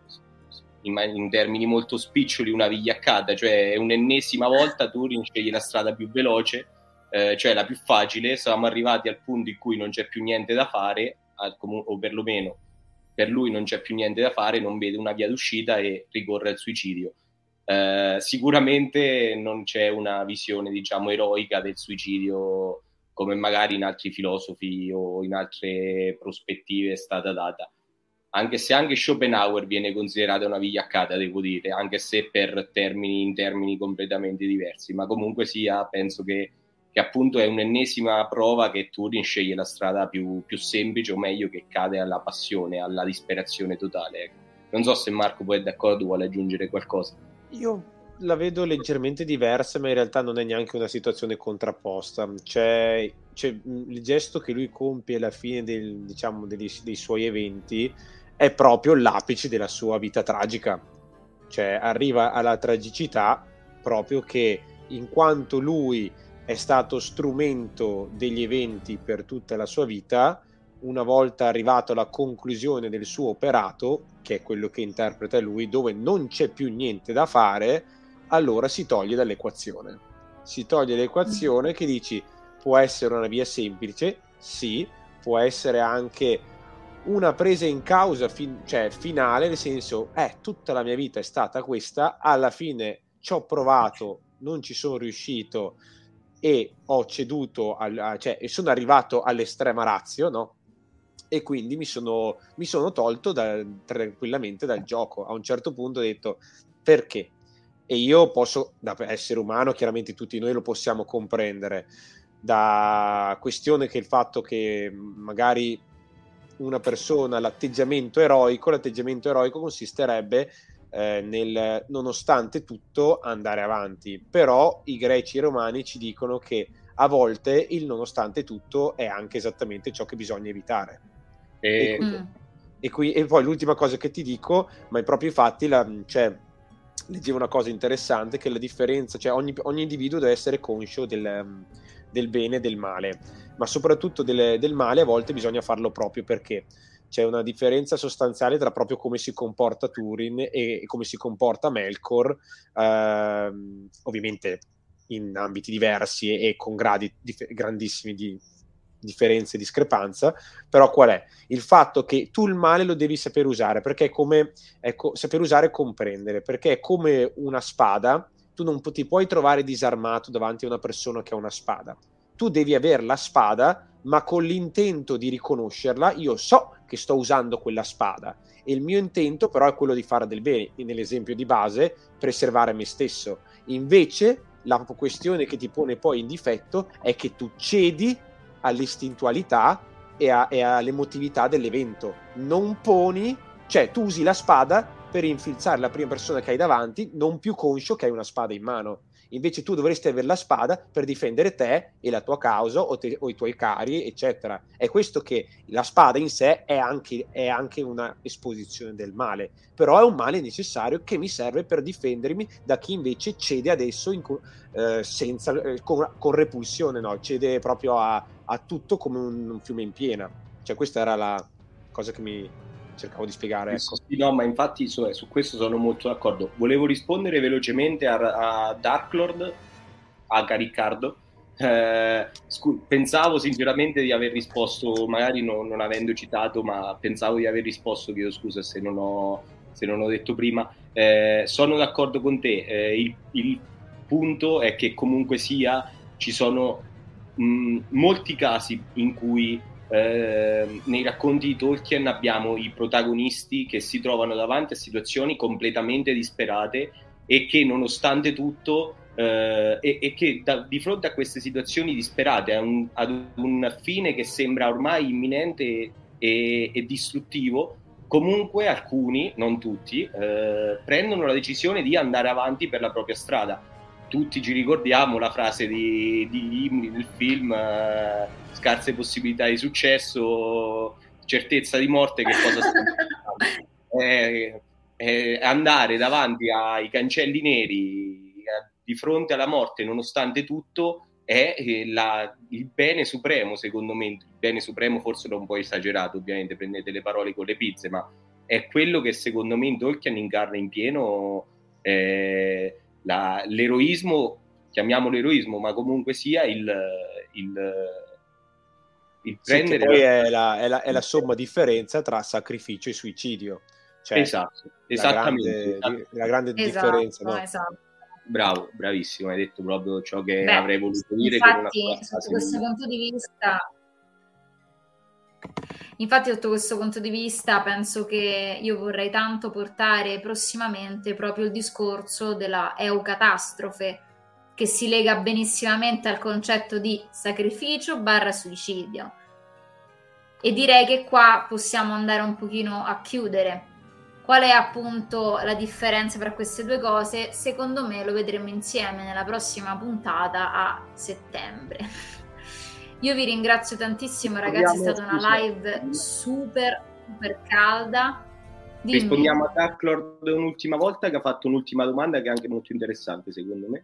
in, in, termini molto spiccioli, una vigliaccata, cioè un'ennesima volta Turing sceglie la strada più veloce eh, cioè la più facile, siamo arrivati al punto in cui non c'è più niente da fare, o perlomeno per lui non c'è più niente da fare, non vede una via d'uscita e ricorre al suicidio. Eh, sicuramente non c'è una visione, diciamo, eroica del suicidio come magari in altri filosofi o in altre prospettive è stata data. Anche se anche Schopenhauer viene considerata una vigliaccata, devo dire, anche se per termini, in termini completamente diversi, ma comunque sia, penso che che appunto è un'ennesima prova che Turing sceglie la strada più, più semplice o meglio che cade alla passione, alla disperazione totale. Ecco. Non so se Marco poi è d'accordo, vuole aggiungere qualcosa. Io la vedo leggermente diversa, ma in realtà non è neanche una situazione contrapposta. C'è, c'è il gesto che lui compie alla fine del, diciamo, dei, dei suoi eventi è proprio l'apice della sua vita tragica. Cioè, arriva alla tragicità proprio che in quanto lui è stato strumento degli eventi per tutta la sua vita, una volta arrivato alla conclusione del suo operato, che è quello che interpreta lui, dove non c'è più niente da fare, allora si toglie dall'equazione. Si toglie l'equazione che dici può essere una via semplice, sì, può essere anche una presa in causa fin- cioè finale, nel senso, eh, tutta la mia vita è stata questa, alla fine ci ho provato, non ci sono riuscito e ho ceduto, al, cioè, e sono arrivato all'estrema razio, no? E quindi mi sono, mi sono tolto da, tranquillamente dal gioco. A un certo punto ho detto perché? E io posso, da essere umano, chiaramente tutti noi lo possiamo comprendere, da questione che il fatto che magari una persona l'atteggiamento eroico, l'atteggiamento eroico consisterebbe eh, nel nonostante tutto andare avanti, però i greci e i romani ci dicono che a volte il nonostante tutto è anche esattamente ciò che bisogna evitare. E, mm. e, qui, e poi l'ultima cosa che ti dico, ma è proprio infatti la, cioè, leggevo una cosa interessante che la differenza, cioè ogni, ogni individuo deve essere conscio del, del bene e del male, ma soprattutto del, del, male a volte bisogna farlo proprio perché c'è una differenza sostanziale tra proprio come si comporta Turin e, e come si comporta Melkor, ehm, ovviamente in ambiti diversi e, e con gradi dif- grandissimi di differenza e discrepanza, però qual è? Il fatto che tu il male lo devi saper usare, perché è come ecco, saper usare e comprendere, perché è come una spada tu non ti puoi trovare disarmato davanti a una persona che ha una spada. Tu devi avere la spada, ma con l'intento di riconoscerla, io so che sto usando quella spada e il mio intento però è quello di fare del bene, nell'esempio di base, preservare me stesso. Invece la questione che ti pone poi in difetto è che tu cedi all'istintualità e, a, e all'emotività dell'evento. Non poni, cioè tu usi la spada per infilzare la prima persona che hai davanti, non più conscio che hai una spada in mano. Invece tu dovresti avere la spada per difendere te e la tua causa o, te, o i tuoi cari, eccetera. È questo che la spada in sé è anche, è anche una esposizione del male, però è un male necessario che mi serve per difendermi da chi invece cede adesso in, eh, senza, eh, con, con, repulsione, no? cede proprio a, a tutto come un, un fiume in piena. Cioè questa era la cosa che mi, cercavo di spiegare. Ecco. Sì, no, ma infatti su, su, questo sono molto d'accordo. Volevo rispondere velocemente a, a Darklord, a Riccardo. Eh, scu- pensavo sinceramente di aver risposto, magari no, non avendo citato, ma pensavo di aver risposto, chiedo scusa se non ho, se non ho detto prima. Eh, sono d'accordo con te, eh, il, il, punto è che comunque sia ci sono mh, molti casi in cui eh, nei racconti di Tolkien abbiamo i protagonisti che si trovano davanti a situazioni completamente disperate e che nonostante tutto eh, e, e, che da, di fronte a queste situazioni disperate un, ad un fine che sembra ormai imminente e, e, e distruttivo comunque alcuni, non tutti, eh, prendono la decisione di andare avanti per la propria strada tutti ci ricordiamo la frase di, di Imri nel film eh, scarse possibilità di successo certezza di morte che cosa sta eh, eh, andare davanti ai cancelli neri eh, di fronte alla morte nonostante tutto è eh, la, il bene supremo secondo me. Il bene supremo forse non un po' esagerato ovviamente prendete le parole con le pizze ma è quello che secondo me in Tolkien incarna in pieno eh, la, l'eroismo, chiamiamolo eroismo, ma comunque sia il, il, il prendere... Sì, poi è la, è, la, è la, somma differenza tra sacrificio e suicidio. Cioè, esatto, esattamente. La grande, la grande esatto, differenza. No? Esatto. Bravo, bravissimo, hai detto proprio ciò che Beh, avrei voluto dire. Infatti, sotto questo punto di vista, Infatti, sotto questo punto di vista, penso che io vorrei tanto portare prossimamente proprio il discorso della eucatastrofe, che si lega benissimamente al concetto di sacrificio barra suicidio. E direi che qua possiamo andare un pochino a chiudere Qual è appunto la differenza tra queste due cose? Secondo me lo vedremo insieme nella prossima puntata a settembre. Io vi ringrazio tantissimo ragazzi, è stata una live super super calda. Dimmi. Rispondiamo a Dark Lord un'ultima volta che ha fatto un'ultima domanda che è anche molto interessante secondo me.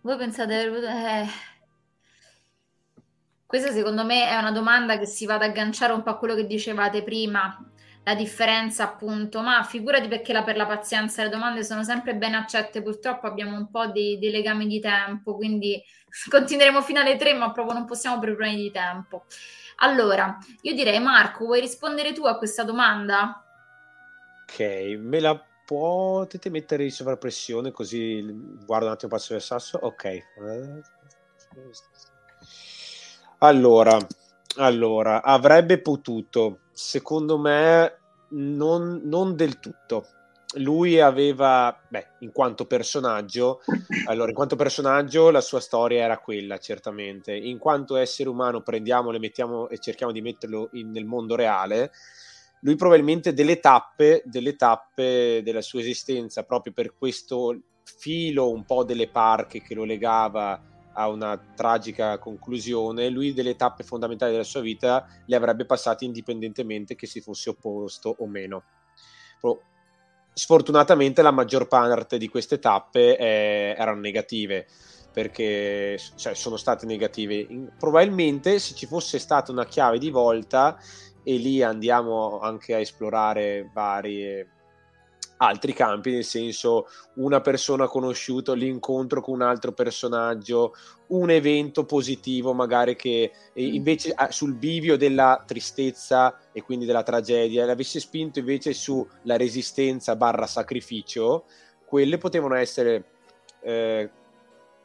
Voi pensate... Eh... Questa secondo me è una domanda che si va ad agganciare un po' a quello che dicevate prima, la differenza appunto, ma figurati perché la, per la pazienza le domande sono sempre ben accette, purtroppo abbiamo un po' dei, dei legami di tempo, quindi continueremo fino alle tre, ma proprio non possiamo per problemi di tempo. Allora, io direi Marco, vuoi rispondere tu a questa domanda? Ok, me la potete mettere in sovrappressione così guardo un attimo passo del sasso? Ok. Allora, allora, avrebbe potuto, secondo me, non, non del tutto. Lui aveva, beh, in quanto personaggio, allora, in quanto personaggio la sua storia era quella, certamente. In quanto essere umano prendiamolo mettiamo, e cerchiamo di metterlo in, nel mondo reale, lui probabilmente delle tappe, delle tappe della sua esistenza, proprio per questo filo un po' delle parche che lo legava a una tragica conclusione, lui delle tappe fondamentali della sua vita le avrebbe passate indipendentemente che si fosse opposto o meno. Sfortunatamente la maggior parte di queste tappe eh, erano negative perché cioè, sono state negative. Probabilmente se ci fosse stata una chiave di volta e lì andiamo anche a esplorare varie altri campi, nel senso una persona conosciuta, l'incontro con un altro personaggio, un evento positivo magari che mm. invece sul bivio della tristezza e quindi della tragedia l'avesse spinto invece sulla resistenza barra sacrificio, quelle potevano essere eh,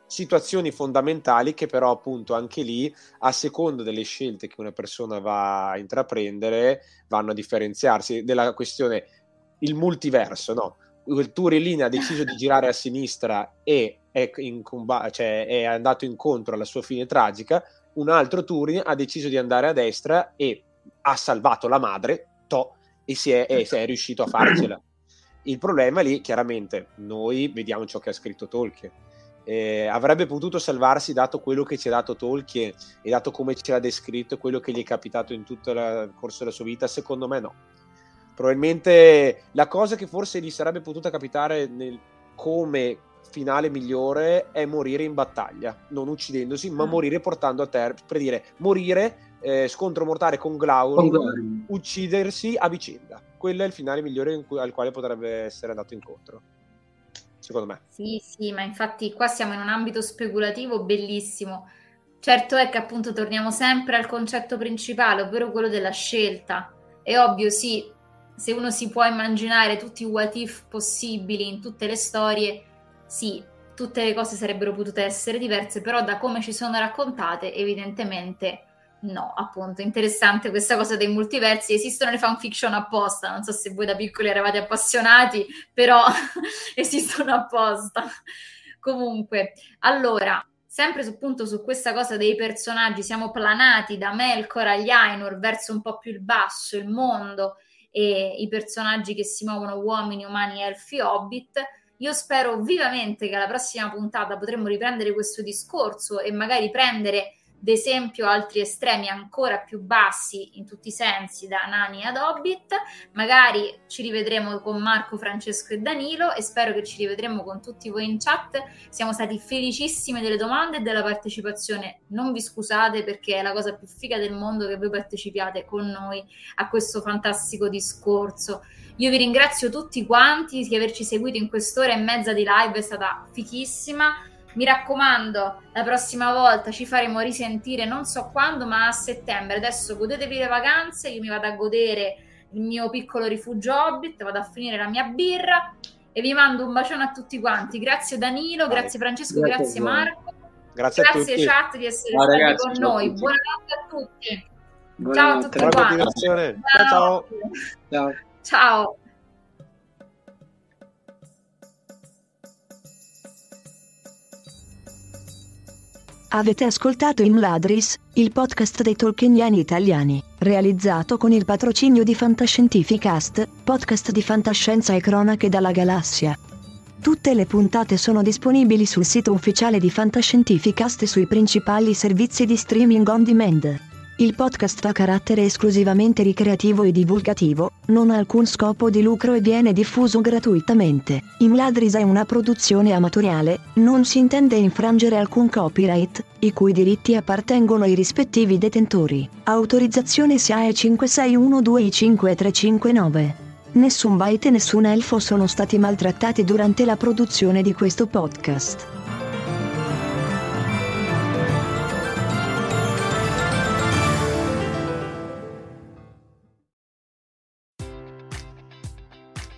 situazioni fondamentali che però appunto anche lì a seconda delle scelte che una persona va a intraprendere vanno a differenziarsi della questione il multiverso, no? Il Turin ha deciso di girare a sinistra e è, comb- cioè è, andato incontro alla sua fine tragica, un altro Turin ha deciso di andare a destra e ha salvato la madre, to, e si è, e si è riuscito a farcela. Il problema lì, chiaramente, noi vediamo ciò che ha scritto Tolkien. Eh, avrebbe potuto salvarsi dato quello che ci ha dato Tolkien e dato come ce l'ha descritto, quello che gli è capitato in tutto il corso della sua vita? Secondo me no Probabilmente la cosa che forse gli sarebbe potuta capitare nel, come finale migliore è morire in battaglia, non uccidendosi, ma mm. morire portando a terra, per dire morire eh, scontro mortale con Glaurum, uccidersi a vicenda. Quello è il finale migliore cui, al quale potrebbe essere andato incontro. Secondo me. Sì, sì, ma infatti qua siamo in un ambito speculativo bellissimo. Certo è che appunto torniamo sempre al concetto principale, ovvero quello della scelta. È ovvio, sì, se uno si può immaginare tutti i what if possibili in tutte le storie, sì, tutte le cose sarebbero potute essere diverse, però da come ci sono raccontate, evidentemente no, appunto, interessante questa cosa dei multiversi, esistono le fanfiction apposta, non so se voi da piccoli eravate appassionati, però esistono apposta. Comunque, allora, sempre su, appunto su questa cosa dei personaggi, siamo planati da Melkor agli Ainur verso un po' più il basso, il mondo, e i personaggi che si muovono, uomini, umani, elfi, hobbit. Io spero vivamente che alla prossima puntata potremo riprendere questo discorso e magari prendere d'esempio altri estremi ancora più bassi in tutti i sensi da Nani ad Hobbit. Magari ci rivedremo con Marco, Francesco e Danilo e spero che ci rivedremo con tutti voi in chat. Siamo stati felicissimi delle domande e della partecipazione. Non vi scusate perché è la cosa più figa del mondo che voi partecipiate con noi a questo fantastico discorso. Io vi ringrazio tutti quanti di averci seguito in quest'ora e mezza di live, è stata fichissima mi raccomando, la prossima volta ci faremo risentire non so quando, ma a settembre. Adesso godetevi le vacanze, io mi vado a godere il mio piccolo rifugio Hobbit, vado a finire la mia birra e vi mando un bacione a tutti quanti. Grazie Danilo, Vai. grazie Francesco, grazie, grazie Marco. Grazie, grazie chat di essere stati ragazzi, con noi. Buonanotte a tutti. Buonanotte. Ciao a tutti quanti. Ciao. ciao. ciao. Avete ascoltato Imladris, il podcast dei tolkieniani italiani, realizzato con il patrocinio di Fantascientificast, podcast di fantascienza e cronache dalla galassia. Tutte le puntate sono disponibili sul sito ufficiale di Fantascientificast e sui principali servizi di streaming on demand. Il podcast ha carattere esclusivamente ricreativo e divulgativo, non ha alcun scopo di lucro e viene diffuso gratuitamente. Imladris è una produzione amatoriale, non si intende infrangere alcun copyright, i cui diritti appartengono ai rispettivi detentori. Autorizzazione SIAE 56125359. Nessun byte e nessun elfo sono stati maltrattati durante la produzione di questo podcast.